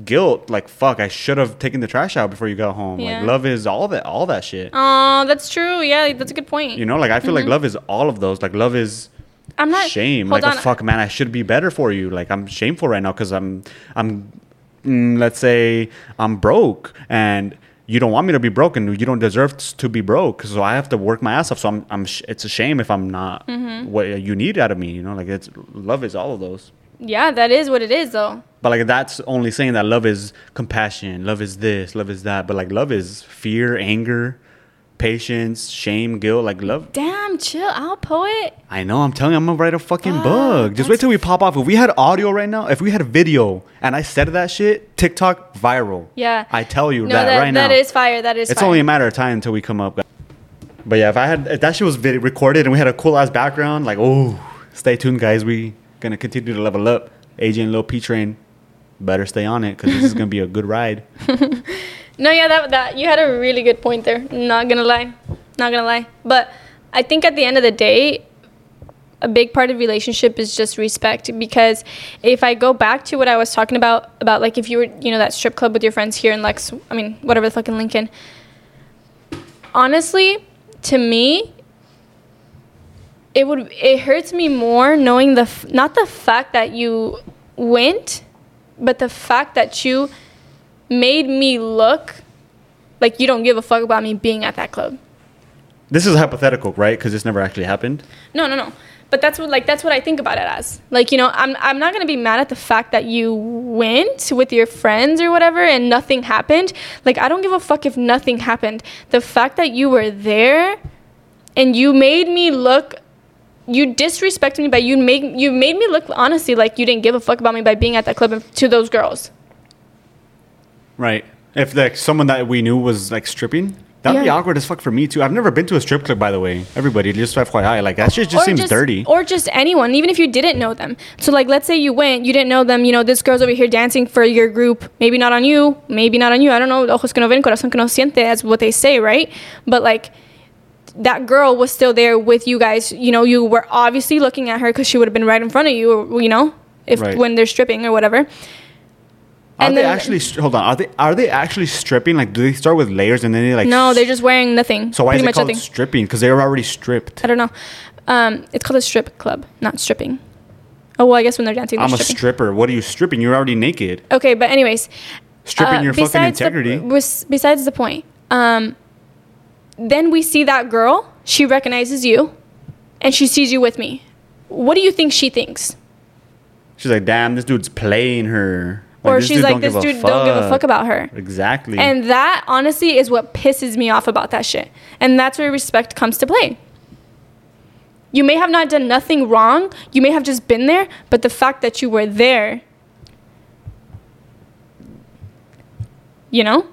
S1: guilt. Like fuck, I should have taken the trash out before you got home.
S2: Yeah.
S1: Like love is all that all that shit.
S2: Oh, that's true. Yeah, that's a good point.
S1: You know, like I feel like love is all of those. Like love is
S2: I'm not
S1: shame. Like
S2: on.
S1: oh, fuck, man, I should be better for you. Like I'm shameful right now because I'm I'm mm, let's say I'm broke and you don't want me to be broken. you don't deserve to be broke so I have to work my ass off. So I'm I'm sh- it's a shame if I'm not
S2: Mm-hmm.
S1: what you need out of me. You know, like it's love is all of those.
S2: Yeah, that is what it is, though.
S1: But like that's only saying that love is compassion, love is this, love is that. But like love is fear, anger, patience, shame, guilt. Like love
S2: Damn, chill out, poet.
S1: I know. I'm telling you, I'm gonna write a fucking
S2: Fuck,
S1: book. Just wait till we pop off. If we had audio right now, if we had video, and I said that shit, TikTok viral.
S2: Yeah.
S1: I tell you
S2: No,
S1: that,
S2: that,
S1: right now.
S2: that is fire. That is fire.
S1: it's
S2: fire.
S1: only a matter of time until we come up. But yeah, if I had, if that shit was vid- recorded and we had a cool ass background, like, oh, stay tuned, guys. We gonna continue to level up. AJ and Lil P Train, better stay on it because this is gonna be a good ride. (laughs)
S2: No, yeah, that that you had a really good point there. Not gonna lie, not gonna lie. But I think at the end of the day, a big part of relationship is just respect. Because if I go back to what I was talking about about like if you were you know that strip club with your friends here in Lex, I mean whatever the fucking Lincoln. Honestly, to me, it would it hurts me more knowing the f- not the fact that you went, but the fact that you made me look like you don't give a fuck about me being at that club.
S1: this is hypothetical, right? Because this never actually happened.
S2: No, no, no. But that's what like that's what I think about it as. Like, you know, I'm I'm not gonna be mad at the fact that you went with your friends or whatever and nothing happened. Like I don't give a fuck if nothing happened. The fact that you were there and you made me look you disrespected me by you make you made me look honestly like you didn't give a fuck about me by being at that club to those girls.
S1: Right. If like someone that we knew was like stripping, that'd be
S2: Yeah.
S1: awkward as fuck for me too. I've never been to a strip club, by the way. Everybody, just FYI, like that shit just seems dirty.
S2: Or just anyone, even if you didn't know them. So like let's say you went, you didn't know them, you know, this girl's over here dancing for your group. Maybe not on you, maybe not on you. I don't know. Ojos que no ven, corazón que no siente, that's what they say, right? But like that girl was still there with you guys. You know, you were obviously looking at her because she would have been right in front of you, or, you know, if
S1: Right.
S2: when they're stripping or whatever.
S1: Are
S2: And
S1: they
S2: then-
S1: actually hold on? Are they are they actually stripping? Like, do they start with layers and then they like?
S2: no, they're just wearing nothing.
S1: So why is it called
S2: nothing.
S1: stripping? Because they're already stripped.
S2: I don't know. Um, it's called a strip club, not stripping. Oh well, I guess when they're dancing, they're
S1: I'm a stripper. What are you stripping? You're already naked.
S2: okay, but anyways,
S1: Stripping
S2: uh,
S1: your fucking integrity.
S2: The, besides the point, um, then we see that girl. She recognizes you, and she sees you with me. What do you think she thinks?
S1: She's like, damn, this dude's playing her.
S2: Or she's like, this dude don't give a fuck about her.
S1: Exactly.
S2: And that honestly is what pisses me off about that shit. And that's where respect comes to play. You may have not done nothing wrong. You may have just been there, but the fact that you were there, you know,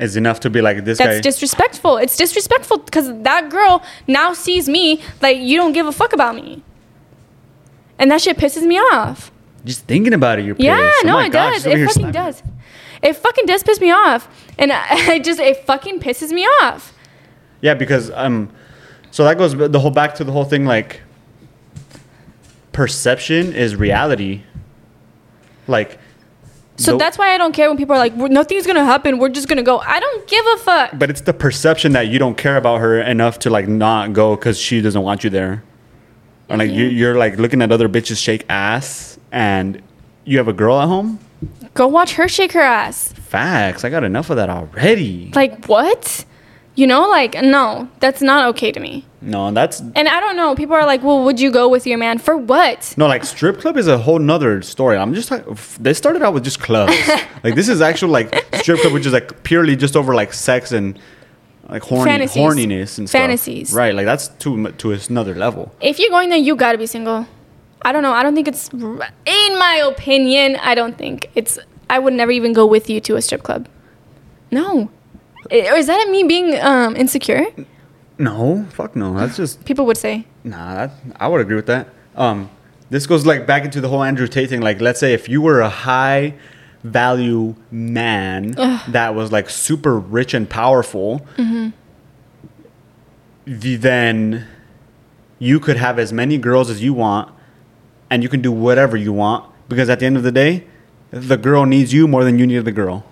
S1: it's enough to be like this
S2: that's
S1: guy.
S2: disrespectful. It's disrespectful because that girl now sees me like you don't give a fuck about me. And that shit pisses me off.
S1: Just thinking about it, you're pissed.
S2: Yeah,
S1: Oh
S2: no, it
S1: gosh,
S2: does. It fucking
S1: slapping
S2: does. It fucking does piss me off, and I, (laughs) I just it fucking pisses me off.
S1: Yeah, because um, so that goes the whole back to the whole thing like perception is reality. Like,
S2: So
S1: the-
S2: that's why I don't care when people are like, "Nothing's gonna happen. We're just gonna go." I don't give a fuck.
S1: but it's the perception that you don't care about her enough to like not go because she doesn't want you there, and like you, you're like looking at other bitches shake ass and you have a girl at home.
S2: Go watch her shake her ass.
S1: Facts. I got enough of that already.
S2: Like what? You know, like no, that's not okay to me.
S1: No, that's
S2: And I don't know. People are like, "Well, would you go with your man for what?"
S1: No, like strip club is a whole nother story. I'm just like, they started out with just clubs. (laughs) like this is actual like strip club, which is like purely just over like sex and like horny
S2: Fantasies.
S1: horniness and stuff.
S2: Fantasies.
S1: Right, like that's to to another level.
S2: If you're going there, you gotta be single. I don't know. I don't think it's, in my opinion, I don't think it's. I would never even go with you to a strip club. No. Or is that me being um, insecure?
S1: No, fuck no. That's just (sighs)
S2: People would say.
S1: nah. That, I would agree with that. Um, this goes like back into the whole Andrew Tate thing. Like, let's say if you were a high value man that was like super rich and powerful, the- then you could have as many girls as you want and you can do whatever you want because at the end of the day, the girl needs you more than you need the girl.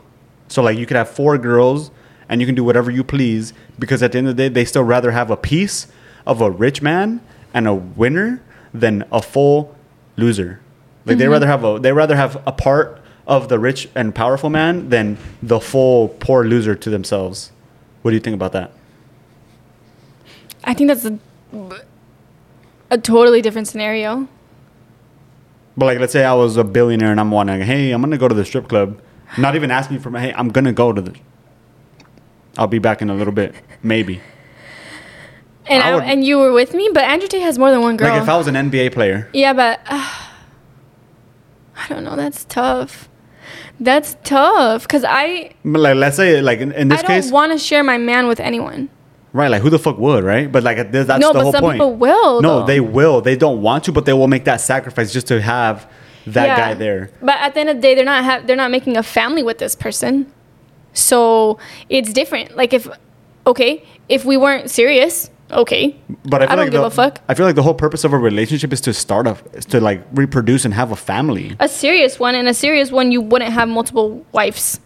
S1: So like you could have four girls and you can do whatever you please because at the end of the day, they still rather have a piece of a rich man and a winner than a full loser. Like they mm-hmm. rather have a they rather have a part of the rich and powerful man than the full poor loser to themselves. What do you think about that?
S2: I think that's a, a totally different scenario.
S1: But like, let's say I was a billionaire and I'm wanting, hey, I'm gonna go to the strip club. Not even asking for my, hey, I'm gonna go to the. I'll be back in a little bit, maybe.
S2: And
S1: I
S2: I
S1: would-
S2: and you were with me, but Andrew Tate has more than one girl.
S1: Like if I was an NBA player,
S2: yeah, but uh, I don't know. That's tough. That's tough because I
S1: but like let's say like in, in this case
S2: I don't
S1: case,
S2: want to share my man with anyone.
S1: Right? Like who the fuck would, right? But like th- that's
S2: No,
S1: the
S2: but
S1: whole
S2: some
S1: point.
S2: people will,
S1: No,
S2: though.
S1: they will. They don't want to, but they will make that sacrifice just to have that
S2: Yeah.
S1: guy there.
S2: But at the end of the day, they're not ha- they're not making a family with this person, so it's different. Like if okay, if we weren't serious, okay,
S1: But I, feel
S2: I don't
S1: like
S2: give
S1: the,
S2: a fuck.
S1: I feel like the whole purpose of a relationship is to start a, is to like reproduce and have a family.
S2: a serious one and a serious one, you wouldn't have multiple wives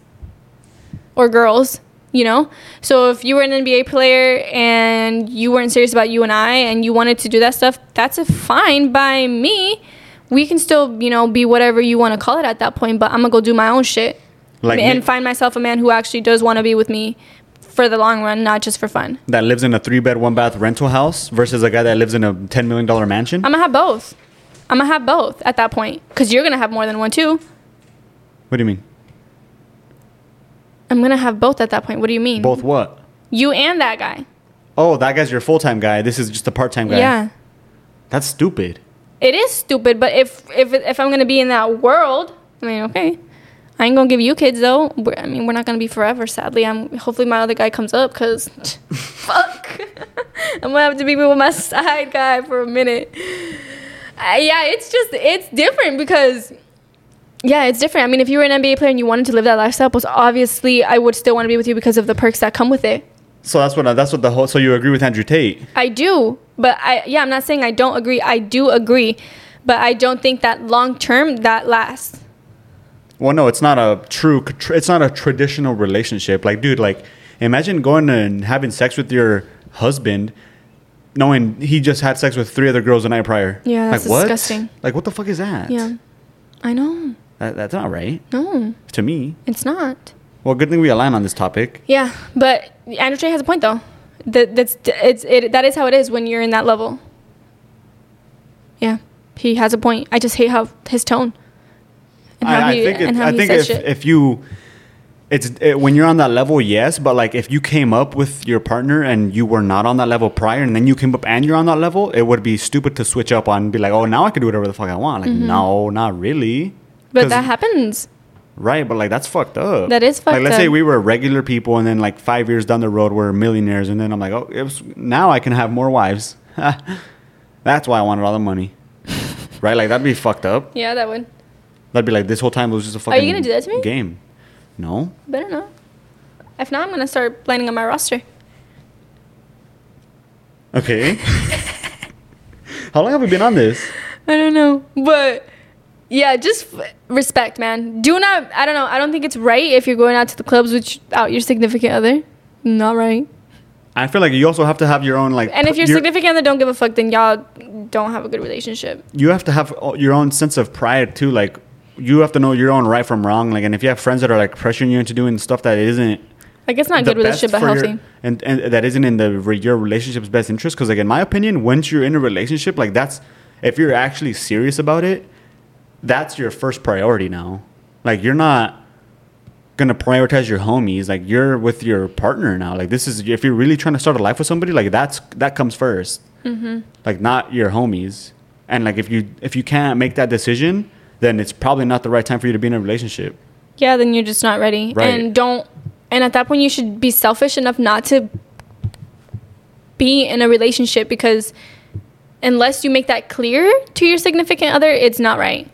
S2: or girls. You know, so if you were an NBA player and you weren't serious about you and I, and you wanted to do that stuff, that's a fine by me. We can still, you know, be whatever you want to call it at that point. But I'm gonna go do my own shit
S1: Like
S2: and
S1: me-
S2: find myself a man who actually does want to be with me for the long run, not just for fun.
S1: that lives in a three bed, one bath rental house versus a guy that lives in a $10 million mansion?
S2: I'm gonna have both. I'm gonna have both at that point because you're gonna have more than one too.
S1: what do you mean?
S2: I'm gonna have both at that point. What do you mean?
S1: Both what?
S2: You and that guy.
S1: Oh, that guy's your full time guy. This is just a part time guy.
S2: Yeah.
S1: That's stupid.
S2: It is stupid, but if if if I'm gonna be in that world, I mean, okay, I ain't gonna give you kids though. We're, I mean, we're not gonna be forever. Sadly, I'm. Hopefully, my other guy comes up, cause (laughs) fuck, (laughs) I'm gonna have to be with my side guy for a minute. Uh, yeah, it's just it's different because. Yeah, it's different. I mean, if you were an NBA player and you wanted to live that lifestyle, was obviously I would still want to be with you because of the perks that come with it.
S1: So that's what that's what the whole. So you agree with Andrew Tate?
S2: I do, but I yeah, I'm not saying I don't agree. I do agree, but I don't think that long term that lasts.
S1: Well, no, it's not a true. It's not a traditional relationship. Like, dude, like, imagine going and having sex with your husband, knowing he just had sex with three other girls the night prior.
S2: Yeah, that's
S1: like, what?
S2: disgusting.
S1: Like, what the fuck is that?
S2: Yeah. I know.
S1: That, that's not right
S2: No,
S1: to me.
S2: it's not.
S1: Well, good thing we align on this topic.
S2: Yeah, but Andrew Tate has a point though. That that's it's it that is how it is when you're in that level. Yeah, he has a point. I just hate how his tone. And how
S1: I, I
S2: he
S1: think, it,
S2: and how
S1: I
S2: he
S1: think
S2: says
S1: if,
S2: shit.
S1: if you, it's it, when you're on that level, yes. But like if you came up with your partner and you were not on that level prior, and then you came up and you're on that level, it would be stupid to switch up on and be like, oh, now I can do whatever the fuck I want. Like, mm-hmm. no, not really.
S2: But that happens.
S1: right? But like that's fucked up.
S2: That is fucked.
S1: Like let's say we were regular people, and then like five years down the road, we're millionaires, and then I'm like, oh, was, now I can have more wives. (laughs) that's why I wanted all the money. (laughs) right? Like that'd be fucked up.
S2: Yeah, that would.
S1: That'd be like this whole time it was just a fucking.
S2: Are you gonna do that to me?
S1: Game. No.
S2: Better not. If not, I'm gonna start planning on my roster.
S1: Okay. (laughs) How long have we been on this?
S2: I don't know, but yeah, just f- respect, man. Do not. I don't know. I don't think it's right if you're going out to the clubs without your significant other. Not right.
S1: I feel like you also have to have your own like.
S2: And if your significant other don't give a fuck, then y'all don't have a good relationship.
S1: you have to have your own sense of pride too. Like you have to know your own right from wrong. Like, and if you have friends that are like pressuring you into doing stuff that isn't
S2: Like it's not good relationship, but
S1: for your-
S2: healthy.
S1: and and that isn't in the your relationship's best interest. Because like in my opinion, once you're in a relationship, like that's if you're actually serious about it, that's your first priority now. Like you're not gonna prioritize your homies. Like you're with your partner now. Like this is if you're really trying to start a life with somebody, like that's that comes 1st
S2: Mm-hmm.
S1: Like not your homies. And like if you if you can't make that decision, then it's probably not the right time for you to be in a relationship.
S2: Yeah, then you're just not ready.
S1: Right.
S2: And don't. And at that point, you should be selfish enough not to be in a relationship because unless you make that clear to your significant other, it's not right.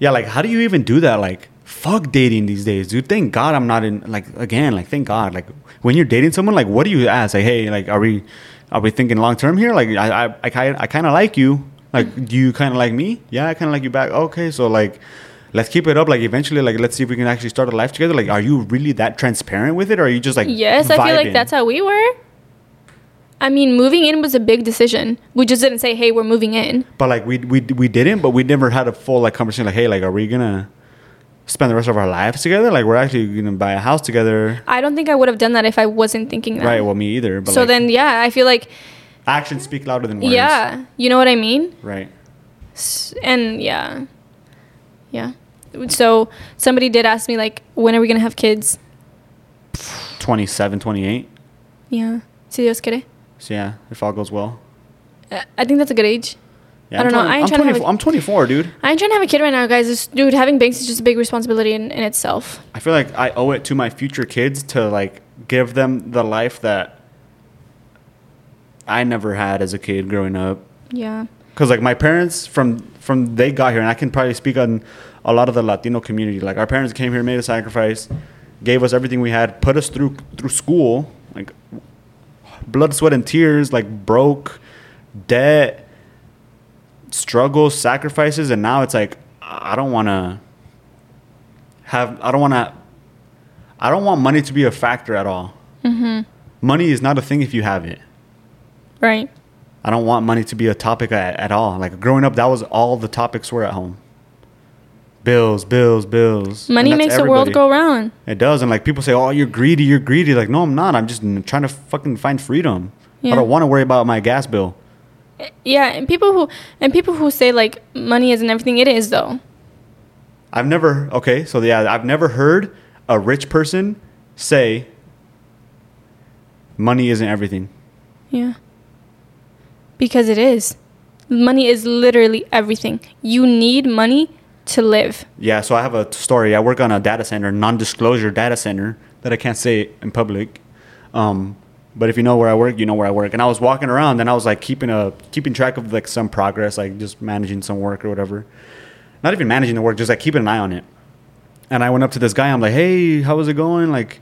S1: Yeah, like how do you even do that? Like fuck dating these days, dude. Thank God I'm not in like again, like thank God. Like when you're dating someone, like what do you ask? Like, hey, like are we are we thinking long term here? Like I I I, I kind of like you. Like do you kind of like me? Yeah, I kind of like you back. Okay, so like let's keep it up. Like eventually, like let's see if we can actually start a life together. Like are you really that transparent with it, or are you just like
S2: Yes, I feel like that's how we were. I mean, moving in was a big decision. We just didn't say, "Hey, we're moving in."
S1: But like we we we didn't, but we never had a full like conversation. Like hey, like are we gonna spend the rest of our lives together? Like we're actually gonna buy a house together.
S2: I don't think I would have done that if I wasn't thinking that.
S1: Right. Well, me either. But
S2: so
S1: like,
S2: then, yeah, I feel like,
S1: actions speak louder than words.
S2: yeah, you know what I mean.
S1: Right.
S2: And yeah, yeah. So somebody did ask me like, when are we gonna have kids?
S1: 27, 28.
S2: Yeah. Si Dios quiere.
S1: So yeah, if all goes well.
S2: Uh, I think that's a good age.
S1: Yeah,
S2: I don't
S1: I'm
S2: know,
S1: 20
S2: I ain't
S1: I'm,
S2: trying to have
S1: 24
S2: a-
S1: I'm 24, dude.
S2: I ain't trying to have a kid right now, guys. This, dude, having banks is just a big responsibility in, in itself.
S1: I feel like I owe it to my future kids to like give them the life that I never had as a kid growing up.
S2: Yeah.
S1: Cause like my parents from from they got here, and I can probably speak on a lot of the Latino community. Like our parents came here, made a sacrifice, gave us everything we had, put us through through school, like blood, sweat, and tears, like broke, debt, struggles, sacrifices, and now it's like I don't want to have. I don't want to. I don't want money to be a factor at all.
S2: Mm-hmm.
S1: Money is not a thing if you have it.
S2: Right.
S1: I don't want money to be a topic at, at all. Like growing up, that was all the topics were at home. Bills, bills, bills.
S2: Money makes the world go round.
S1: It does, and like people say, "Oh, you're greedy, you're greedy." Like, no, I'm not. I'm just trying to fucking find freedom.
S2: Yeah.
S1: I don't want to worry about my gas bill.
S2: Eh, yeah, and people who and people who say like money isn't everything, it is though.
S1: I've never. Okay, so yeah, I've never heard a rich person say, "Money isn't everything."
S2: Yeah. Because it is. Money is literally everything. You need money to live.
S1: Yeah, so I have a story. I work on a data center, non-disclosure data center that I can't say in public. Um, but if you know where I work, you know where I work. And I was walking around and I was like keeping a keeping track of like some progress, like just managing some work or whatever. Not even managing the work, just like keeping an eye on it. And I went up to this guy. I'm like, "Hey, how is it going?" Like,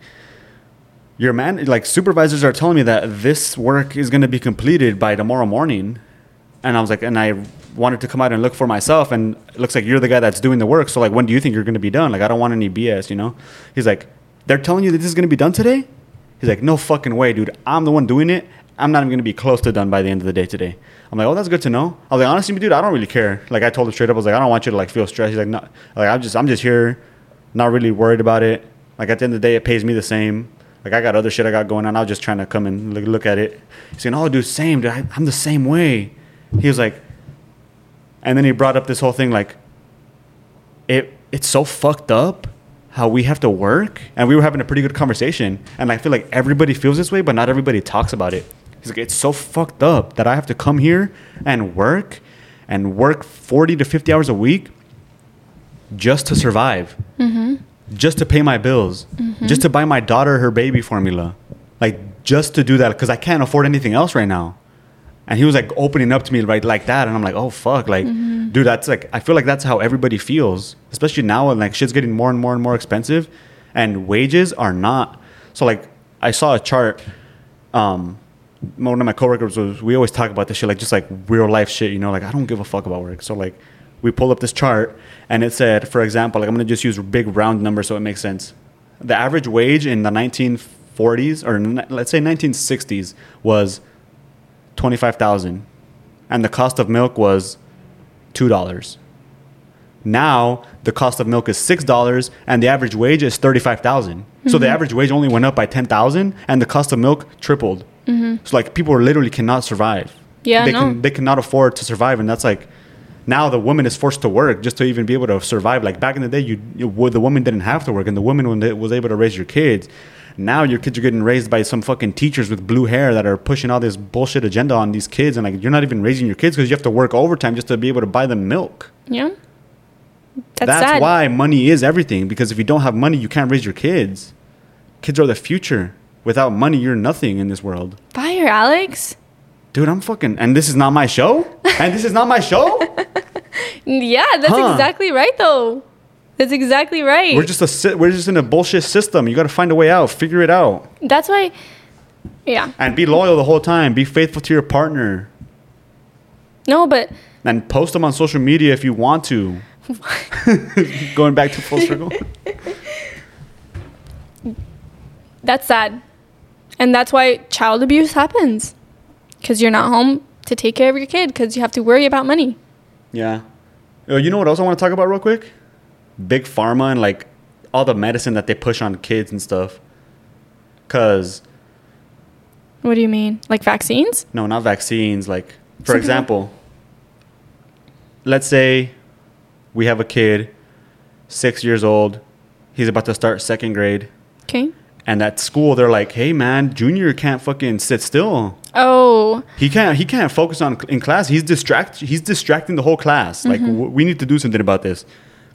S1: your man, like supervisors are telling me that this work is going to be completed by tomorrow morning. and I was like, and I wanted to come out and look for myself, and it looks like you're the guy that's doing the work. So like, when do you think you're gonna be done? Like, I don't want any BS, you know? He's like, they're telling you that this is gonna be done today. He's like, no fucking way, dude. I'm the one doing it. I'm not even gonna be close to done by the end of the day today. I'm like, oh, that's good to know. I was like, honestly, dude, I don't really care. Like, I told him straight up, I was like, I don't want you to like feel stressed. He's like, no, like I'm just, I'm just here, not really worried about it. Like at the end of the day, it pays me the same. Like I got other shit I got going on. I was just trying to come and look, look at it. He's saying, oh, dude, same, dude. I, I'm the same way. He was like, and then he brought up this whole thing like, it, it's so fucked up how we have to work. And we were having a pretty good conversation. And I feel like everybody feels this way, but not everybody talks about it. He's like, it's so fucked up that I have to come here and work and work 40 to 50 hours a week just to survive, mm-hmm. just to pay my bills, mm-hmm. just to buy my daughter her baby formula, like just to do that because I can't afford anything else right now. And he was like opening up to me right like that, and I'm like, oh fuck, like, dude, that's like I feel like that's how everybody feels, especially now and like shit's getting more and more and more expensive, and wages are not. So like I saw a chart. Um, one of my coworkers was we always talk about this shit like just like real life shit you know like i don't give a fuck about work so like we pulled up this chart and it said for example like i'm gonna just use big round numbers so it makes sense the average wage in the 1940s or n- let's say 1960s was 25000 and the cost of milk was $2 now the cost of milk is $6 and the average wage is 35000 so the mm-hmm. average wage only went up by 10000 and the cost of milk tripled mm-hmm. so like people literally cannot survive.
S2: Yeah,
S1: they
S2: no.
S1: can they cannot afford to survive, and that's like now the woman is forced to work just to even be able to survive. Like back in the day, you, you would the woman didn't have to work, and the woman when they- was able to raise your kids. Now your kids are getting raised by some fucking teachers with blue hair that are pushing all this bullshit agenda on these kids, and like you're not even raising your kids because you have to work overtime just to be able to buy them milk.
S2: Yeah. That's,
S1: That's
S2: sad.
S1: why money is everything. Because if you don't have money, you can't raise your kids. Kids are the future. Without money, you're nothing in this world.
S2: Fire, Alex.
S1: Dude, I'm fucking, and this is not my show, (laughs) and this is not my show. (laughs)
S2: Yeah, that's
S1: Huh.
S2: exactly right, though. That's exactly right.
S1: We're just a, si- we're just in a bullshit system. You got to find a way out, figure it out,
S2: that's why. Yeah.
S1: and be loyal the whole time. Be faithful to your partner,
S2: No, but
S1: and post them on social media if you want to. (laughs) Going back to full circle. (laughs)
S2: that's sad. And that's why child abuse happens. Because you're not home to take care of your kid because you have to worry about money.
S1: Yeah. You know what else I want to talk about real quick? Big pharma and like all the medicine that they push on kids and stuff. Cause
S2: What do you mean? Like vaccines?
S1: no, not vaccines. Like for example, let's say we have a kid, six years old. He's about to start second grade,
S2: Okay.
S1: and at school they're like, "Hey man, Junior can't fucking sit still.
S2: Oh,
S1: He can't. He can't focus on in class. He's distract. He's distracting the whole class. Like
S2: Mm-hmm.
S1: w- we need to do something about this.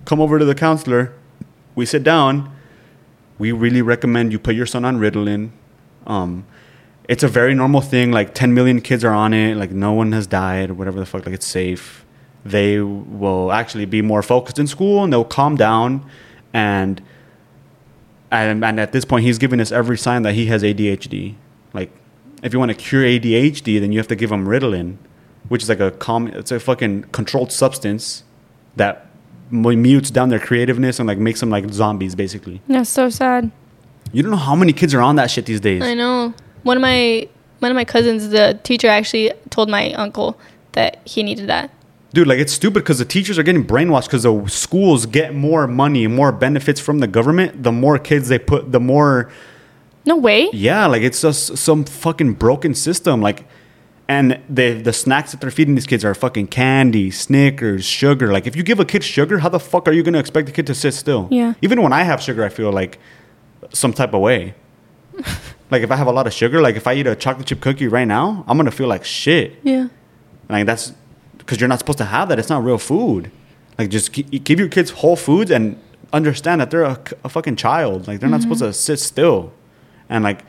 S1: Come over to the counselor. We sit down. We really recommend you put your son on Ritalin. Um, it's a very normal thing. Like 10 million kids are on it. Like no one has died or whatever the fuck. Like it's safe. They will actually be more focused in school and they'll calm down. And and, and at this point, he's giving us every sign that he has ADHD. Like, if you want to cure ADHD, then you have to give him Ritalin, which is like a calm. It's a fucking controlled substance that mutes down their creativeness and like makes them like zombies, basically.
S2: that's so sad.
S1: You don't know how many kids are on that shit these days.
S2: I know. One of my one of my cousins, the teacher, actually told my uncle that he needed that.
S1: Dude, like it's stupid because the teachers are getting brainwashed because the schools get more money, more benefits from the government. The more kids they put, the more
S2: No way.
S1: Yeah, like it's just some fucking broken system. Like, and the the snacks that they're feeding these kids are fucking candy, Snickers, sugar. Like, if you give a kid sugar, how the fuck are you gonna expect the kid to sit still?
S2: Yeah.
S1: Even when I have sugar, I feel like some type of way. (laughs) like if I have a lot of sugar, like if I eat a chocolate chip cookie right now, I'm gonna feel like shit.
S2: Yeah.
S1: Like that's because you're not supposed to have that. It's not real food. Like just gi- give your kids whole foods and understand that they're a, a fucking child. Like they're not mm-hmm. supposed to sit still. And like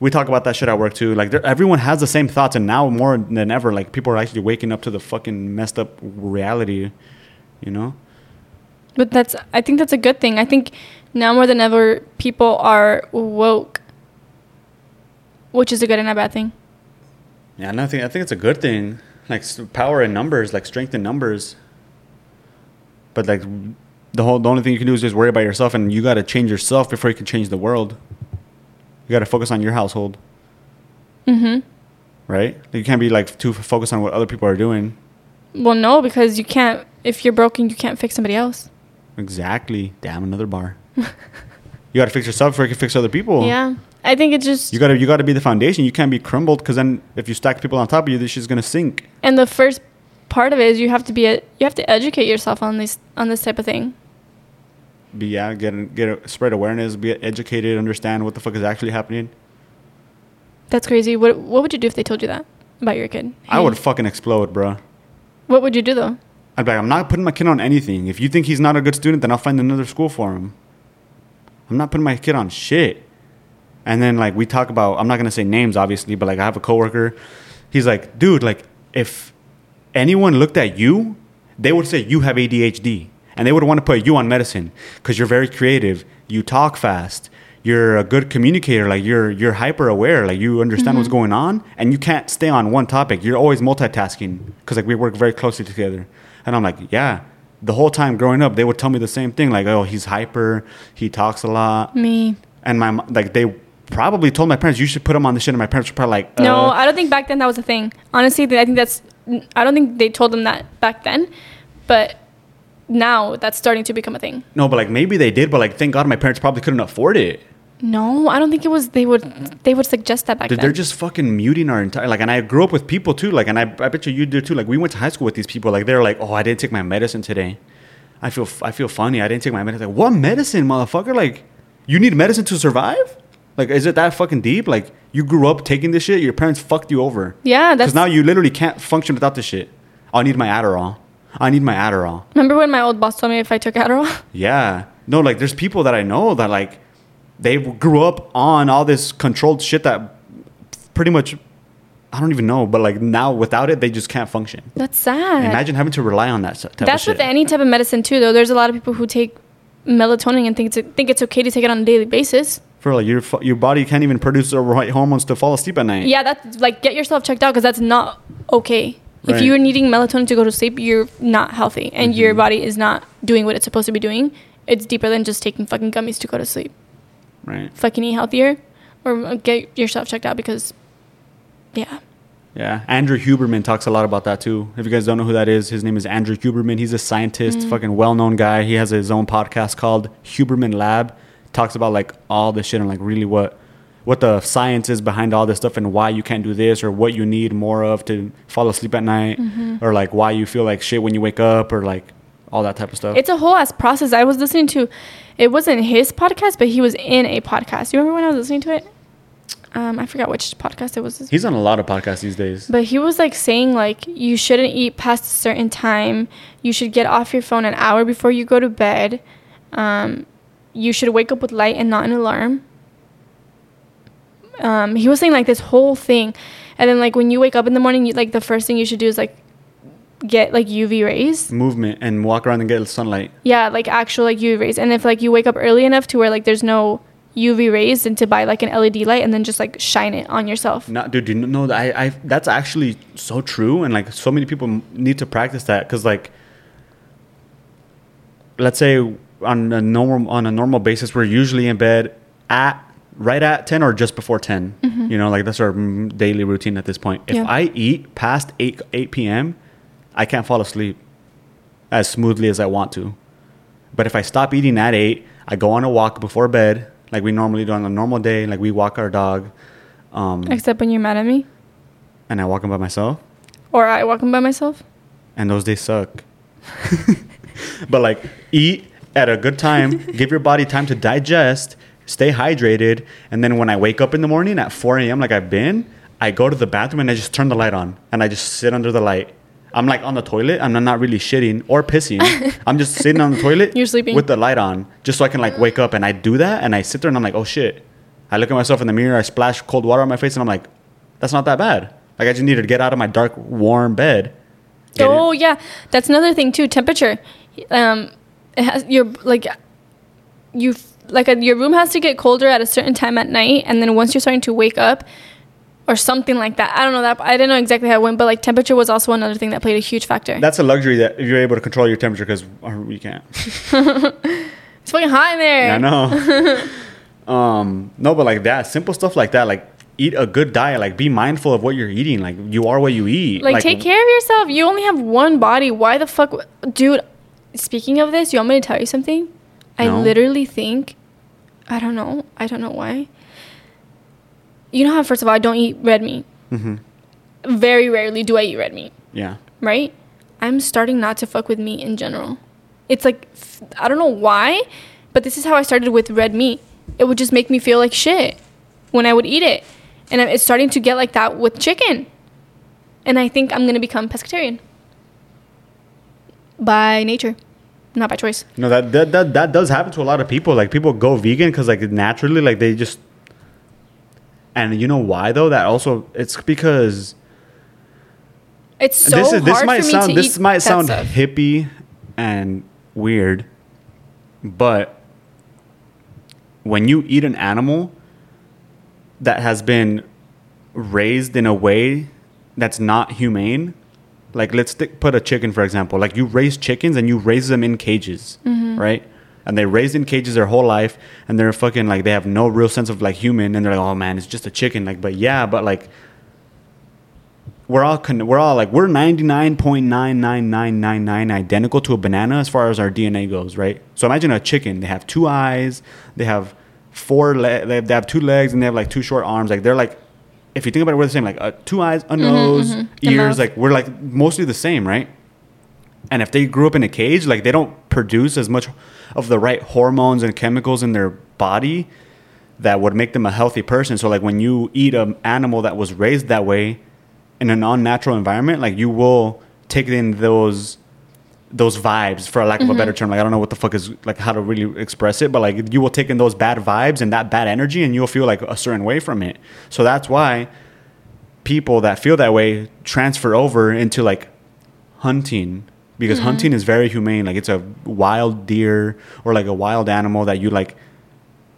S1: we talk about that shit at work too. Like everyone has the same thoughts, and now more than ever, like people are actually waking up to the fucking messed up reality. You know?
S2: But that's I think that's a good thing. I think now more than ever people are woke. Which is a good and a bad thing.
S1: Yeah, and I think I think it's a good thing. like power in numbers, like strength in numbers. But like the whole, the only thing you can do is just worry about yourself, and you got to change yourself before you can change the world. You got to focus on your household,
S2: Mm-hmm.
S1: right? You can't be like too focused on what other people are doing.
S2: Well, no, because you can't. If you're broken, you can't fix somebody else.
S1: Exactly. Damn, another bar. (laughs) you got to fix yourself before you can fix other people.
S2: Yeah, I think it just.
S1: You gotta you gotta be the foundation. You can't be crumbled because then if you stack people on top of you, this shit's gonna sink.
S2: and the first part of it is you have to be a, you have to educate yourself on this on this type of thing.
S1: Be yeah, get get spread awareness, be educated, understand what the fuck is actually happening.
S2: That's crazy. What what would you do if they told you that about your kid?
S1: I would fucking explode, bro.
S2: What would you do though?
S1: I'd be like, I'm not putting my kid on anything. If you think he's not a good student, then I'll find another school for him. I'm not putting my kid on shit. And then like we talk about, I'm not gonna say names obviously, but like I have a coworker. He's like, dude, like if anyone looked at you, they would say you have ADHD, and they would want to put you on medicine because you're very creative, you talk fast, you're a good communicator, like you're you're hyper aware, like you understand what's going on, and you can't stay on one topic. You're always multitasking because like we work very closely together. And I'm like, yeah. The whole time growing up, they would tell me the same thing, like, oh, he's hyper, he talks a lot,
S2: Me.
S1: and my like they probably told my parents you should put him on the shit, and my parents were probably like,
S2: No,
S1: uh,
S2: I don't think back then that was a thing. Honestly, I think that's. I don't think they told them that back then, but now that's starting to become a thing.
S1: no, but like maybe they did, but like thank God my parents probably couldn't afford it.
S2: No, I don't think it was. They would. They would suggest that back
S1: Dude,
S2: then.
S1: they're just fucking muting our entire like. And I grew up with people too, like, and I, I bet you you did too. Like, we went to high school with these people. Like, they're like, oh, I didn't take my medicine today. I feel I feel funny. I didn't take my medicine. Like, what medicine, motherfucker? Like, you need medicine to survive? Like, is it that fucking deep? Like, you grew up taking this shit. Your parents fucked you over.
S2: yeah,
S1: Because now you literally can't function without this shit. I need my Adderall. I need my Adderall.
S2: remember when my old boss told me if I took Adderall? (laughs)
S1: Yeah. No, like there's people that I know that like they grew up on all this controlled shit that pretty much I don't even know, but like now without it they just can't function.
S2: That's sad.
S1: Imagine having to rely on that type
S2: That's with any type of medicine too, though. There's a lot of people who take melatonin and think it's think it's okay to take it on a daily basis.
S1: For like your your body can't even produce the right hormones to fall asleep at night.
S2: Yeah, that's like get yourself checked out because that's not okay. If you're needing melatonin to go to sleep, you're not healthy, and your
S1: Mhm.
S2: body is not doing what it's supposed to be doing. It's deeper than just taking fucking gummies to go to sleep.
S1: Right.
S2: Fucking eat healthier, or uh, get yourself checked out because, yeah,
S1: Yeah. Andrew Huberman talks a lot about that too. If you guys don't know who that is, his name is Andrew Huberman. He's a scientist, fucking well known guy. He has his own podcast called Huberman Lab. Talks about like all the shit and like really what what the science is behind all this stuff and why you can't do this or what you need more of to fall asleep at night or like why you feel like shit when you wake up or like all that type of stuff.
S2: it's a whole ass process. I was listening to, it wasn't his podcast, but he was in a podcast. You remember when I was listening to it? Um, I forgot which podcast it was.
S1: He's on a lot of podcasts these days.
S2: But he was like saying like you shouldn't eat past a certain time. You should get off your phone an hour before you go to bed. Um, you should wake up with light and not an alarm. Um, he was saying like this whole thing, and then like when you wake up in the morning, you, like the first thing you should do is like get like UV rays.
S1: Movement and walk around and get sunlight.
S2: Yeah, like actual like UV rays. And if like you wake up early enough to where like there's no UV rays, then to buy like an LED light and then just like shine it on yourself.
S1: No, dude, you know that I, I that's actually so true, and like so many people need to practice that because like, let's say on a normal on a normal basis, we're usually in bed at right at ten or just before 10 You know, like that's our daily routine at this point. If
S2: Yeah.
S1: I eat past eight eight p.m., I can't fall asleep as smoothly as I want to. But if I stop eating at eight, I go on a walk before bed, like we normally do on a normal day. Like we walk our dog. Um,
S2: Except when you're mad at me.
S1: and I walk him by myself,
S2: Or I walk him by myself.
S1: and those days suck. (laughs) but like, eat at a good time, (laughs) give your body time to digest, stay hydrated, and then when I wake up in the morning at 4 a.m., like I've been, I go to the bathroom and I just turn the light on, and I just sit under the light. I'm like on the toilet, I'm not really shitting or pissing. (laughs) I'm just sitting on the toilet.
S2: You're sleeping.
S1: with the light on, just so I can like wake up. And I do that, and I sit there, and I'm like, oh shit. I look at myself in the mirror, I splash cold water on my face, and I'm like, that's not that bad. Like I just needed to get out of my dark, warm bed. Get it?
S2: Oh yeah, that's another thing too. Temperature. Um, it has your like you like a, your room has to get colder at a certain time at night, and then once you're starting to wake up, or something like that. I don't know that. I didn't know exactly how it went, but like temperature was also another thing that played a huge factor.
S1: That's a luxury that if you're able to control your temperature because we can't. (laughs)
S2: it's fucking hot in there.
S1: Yeah, I know. (laughs) um, no, but like that, simple stuff like that, like eat a good diet, like be mindful of what you're eating. Like you are what you eat.
S2: Like, take care of yourself. You only have one body. Why the fuck, dude? Speaking of this, you want me to tell you something? I literally think, I don't know. I don't know why. You know how first of all I don't eat red meat.
S1: hmm
S2: Very rarely do I eat red meat.
S1: Yeah.
S2: right? I'm starting not to fuck with meat in general. It's like I don't know why, but this is how I started with red meat. It would just make me feel like shit when I would eat it, and it's starting to get like that with chicken. And I think I'm gonna become pescatarian by nature, not by choice.
S1: No, that, that that that does happen to a lot of people. Like people go vegan because like naturally, like they just. And you know why though? That also it's because
S2: It's so
S1: this is this
S2: hard
S1: might
S2: for me
S1: sound
S2: to
S1: this
S2: eat
S1: might sound
S2: stuff.
S1: hippie and weird, but when you eat an animal that has been raised in a way that's not humane, like let's stick, put a chicken for example. Like you raise chickens and you raise them in cages,
S2: Mm-hmm.
S1: right? And they raised in cages their whole life, and they're fucking like they have no real sense of like human, and they're like, oh man, it's just a chicken. Like, but yeah, but like we're all con- we're all like we're 99.99999 identical to a banana as far as our DNA goes, right? So imagine a chicken. They have two eyes, they have four le- they have, they have two legs and they have like two short arms. Like they're like if you think about it, we're the same. Like uh, two eyes, a nose,
S2: The
S1: ears. Like we're like mostly the same, right? And if they grew up in a cage, like they don't produce as much of the right hormones and chemicals in their body that would make them a healthy person. So like when you eat an animal that was raised that way in an unnatural environment, like you will take in those those vibes for a lack of a mm-hmm. better term. Like I don't know what the fuck is like how to really express it, but like you will take in those bad vibes and that bad energy and you'll feel like a certain way from it. So that's why people that feel that way transfer over into like hunting because mm-hmm. hunting is very humane. Like it's a wild deer or like a wild animal that you like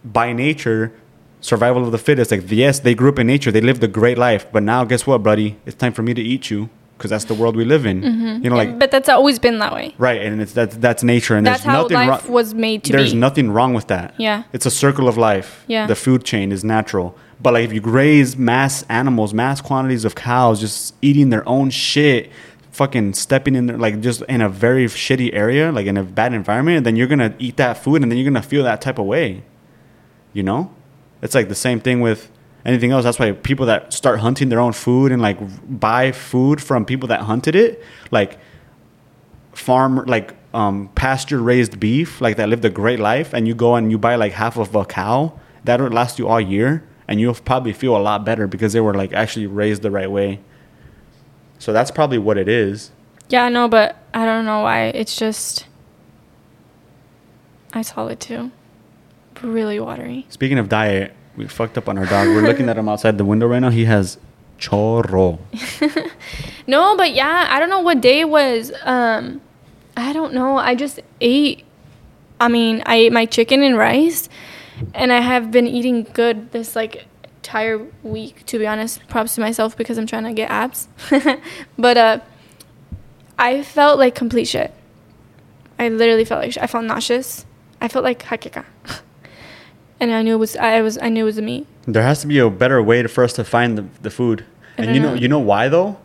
S1: by nature survival of the fittest. Like yes they grew up in nature. They lived a great life. But now guess what buddy? It's time for me to eat you because that's the world we live in mm-hmm. you know like
S2: but that's always been that way.
S1: right and it's that's that's nature and
S2: That's
S1: there's
S2: how
S1: nothing
S2: life
S1: wrong
S2: was made to
S1: there's
S2: be.
S1: nothing wrong with that
S2: Yeah.
S1: it's a circle of life
S2: Yeah.
S1: the food chain is natural but like if you graze mass animals mass quantities of cows just eating their own shit fucking stepping in there like just in a very shitty area like in a bad environment then you're gonna eat that food and then you're gonna feel that type of way you know it's like the same thing with anything else that's why people that start hunting their own food and like buy food from people that hunted it like farm like um, pasture raised beef like that lived a great life and you go and you buy like half of a cow that would last you all year and you'll probably feel a lot better because they were like actually raised the right way so that's probably what it is
S2: Yeah, no, but I don't know why. It's just I saw it too. Really watery.
S1: speaking of diet we fucked up on our dog we're looking at him outside the window right now he has chorro (laughs)
S2: No, but yeah, I don't know what day it was. Um I don't know. I just ate I mean, I ate my chicken and rice and I have been eating good this like entire week to be honest. Props to myself because I'm trying to get abs. (laughs) but uh I felt like complete shit. I literally felt like. I felt nauseous. I felt like hakeka. (laughs) and I knew it was I was I knew it was meat.
S1: There has to be a better way to, for us to find the, the food.
S2: I
S1: And you know,
S2: know.
S1: you know why though?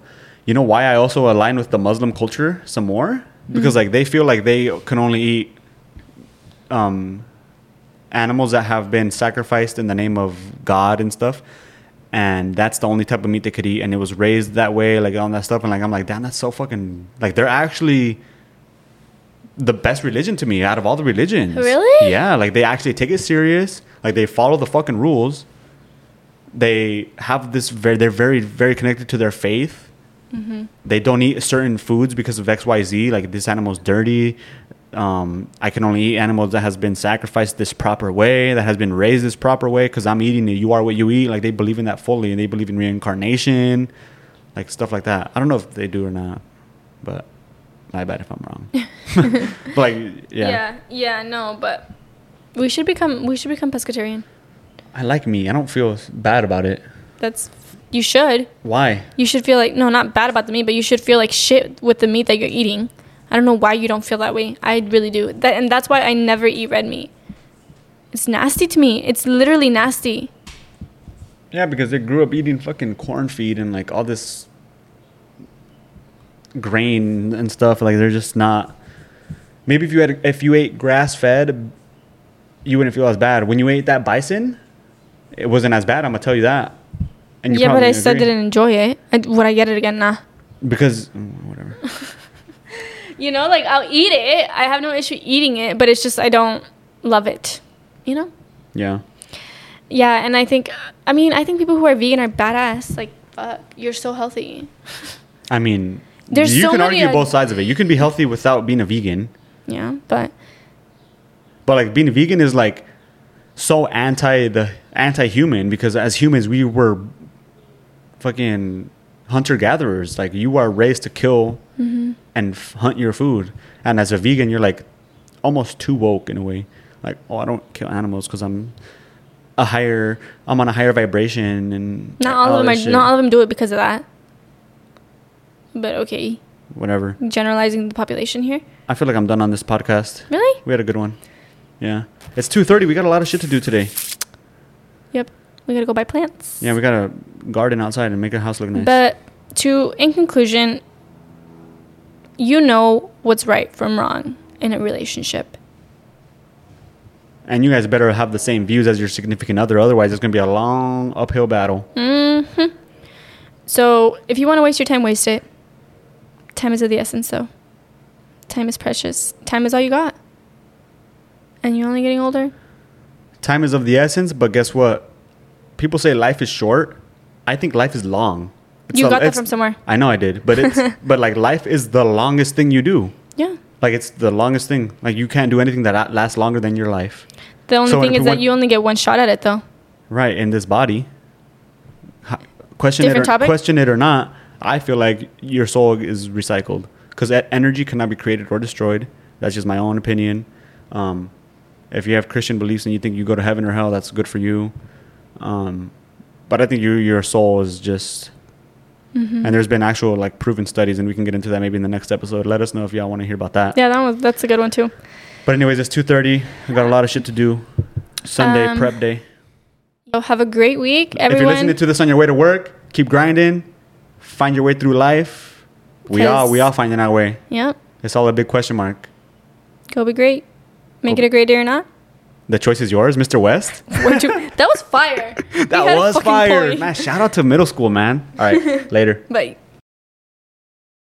S1: You know why I also align with the Muslim culture some more? Because
S2: Mm-hmm.
S1: like they feel like they can only eat um, animals that have been sacrificed in the name of God and stuff. And that's the only type of meat they could eat, and it was raised that way, like all that stuff. And like I'm like, damn, that's so fucking like they're actually the best religion to me out of all the religions.
S2: Really?
S1: Yeah, like they actually take it serious. Like they follow the fucking rules. They have this very. They're very very connected to their faith. They don't eat certain foods because of X Y Z. Like this animal's dirty. Um, I can only eat animals that has been sacrificed this proper way, that has been raised this proper way, because I'm eating it. You are what you eat. Like they believe in that fully, and they believe in reincarnation, like stuff like that. I don't know if they do or not, but my bad if I'm wrong. (laughs) like, yeah.
S2: yeah, yeah, no, but we should become we should become pescatarian.
S1: I like meat. I don't feel bad about it.
S2: That's You should.
S1: Why?
S2: You should feel like no, not bad about the meat, but you should feel like shit with the meat that you're eating. I don't know why you don't feel that way. I really do. That and that's why I never eat red meat. It's nasty to me. It's literally nasty.
S1: Yeah, because they grew up eating fucking corn feed and like all this grain and stuff. Like they're just not. Maybe if you had if you ate grass fed, you wouldn't feel as bad. When you ate that bison, it wasn't as bad. I'm gonna tell you that. And you
S2: yeah, but I still didn't enjoy it. I, would I get it again? Nah.
S1: because mm, whatever. (laughs)
S2: You know, like I'll eat it. I have no issue eating it, but it's just I don't love it. You know?
S1: Yeah.
S2: Yeah, and I think, I mean, I think people who are vegan are badass. Like, fuck, you're so healthy. (laughs)
S1: I mean,
S2: There's
S1: you
S2: so
S1: can
S2: many,
S1: argue
S2: uh,
S1: both sides of it. You can be healthy without being a vegan,
S2: Yeah, but
S1: but like being a vegan is like so anti the anti-human because as humans we were fucking hunter gatherers. Like you are raised to kill
S2: Mm-hmm.
S1: and f- hunt your food, and as a vegan you're like almost too woke in a way. Like oh I don't kill animals because I'm a higher I'm on a higher vibration and
S2: not all of them are,
S1: shit.
S2: not all of them do it because of that. But okay,
S1: whatever.
S2: generalizing the population here.
S1: I feel like I'm done on this podcast.
S2: Really?
S1: We had a good one. Yeah. It's 2:30. We got a lot of shit to do today.
S2: Yep. We gotta go buy plants.
S1: Yeah, we got to garden outside and make our house look nice.
S2: But to, in conclusion, you know what's right from wrong in a relationship.
S1: and you guys better have the same views as your significant other otherwise it's going to be a long uphill battle.
S2: hmm So if you want to waste your time, waste it. Time is of the essence, though. Time is precious. Time is all you got. And you're only getting older.
S1: Time is of the essence, but guess what? People say life is short. I think life is long. It's
S2: You
S1: a-
S2: got that from somewhere.
S1: I know I did, but it's (laughs) but like life is the longest thing you do.
S2: Yeah.
S1: Like it's the longest thing. Like you can't do anything that lasts longer than your life.
S2: The only
S1: So
S2: thing is that you only get one shot at it, though.
S1: Right in this body. Question
S2: Different
S1: it or,
S2: topic?
S1: question it or not. I feel like your soul is recycled because that energy cannot be created or destroyed. That's just my own opinion. Um, if you have Christian beliefs and you think you go to heaven or hell, that's good for you. Um, but I think your your soul is just.
S2: Mm-hmm.
S1: And there's been actual like proven studies, and we can get into that maybe in the next episode. Let us know if y'all want to hear about that.
S2: Yeah, that was that's a good one too.
S1: But anyways, it's two thirty. I got a lot of shit to do. Sunday
S2: Um,
S1: prep day.
S2: So have a great week, everyone.
S1: If you're listening to this on your way to work, keep grinding. Find your way through life. We all we all finding our way.
S2: yep.
S1: It's all a big question mark.
S2: Go be great. Make
S1: Go-
S2: it a great day or not.
S1: The choice is yours, Mr. West. (laughs)
S2: You- that was fire. (laughs)
S1: That was fire. Man, shout out to middle school, man. All right, (laughs) later.
S2: Bye.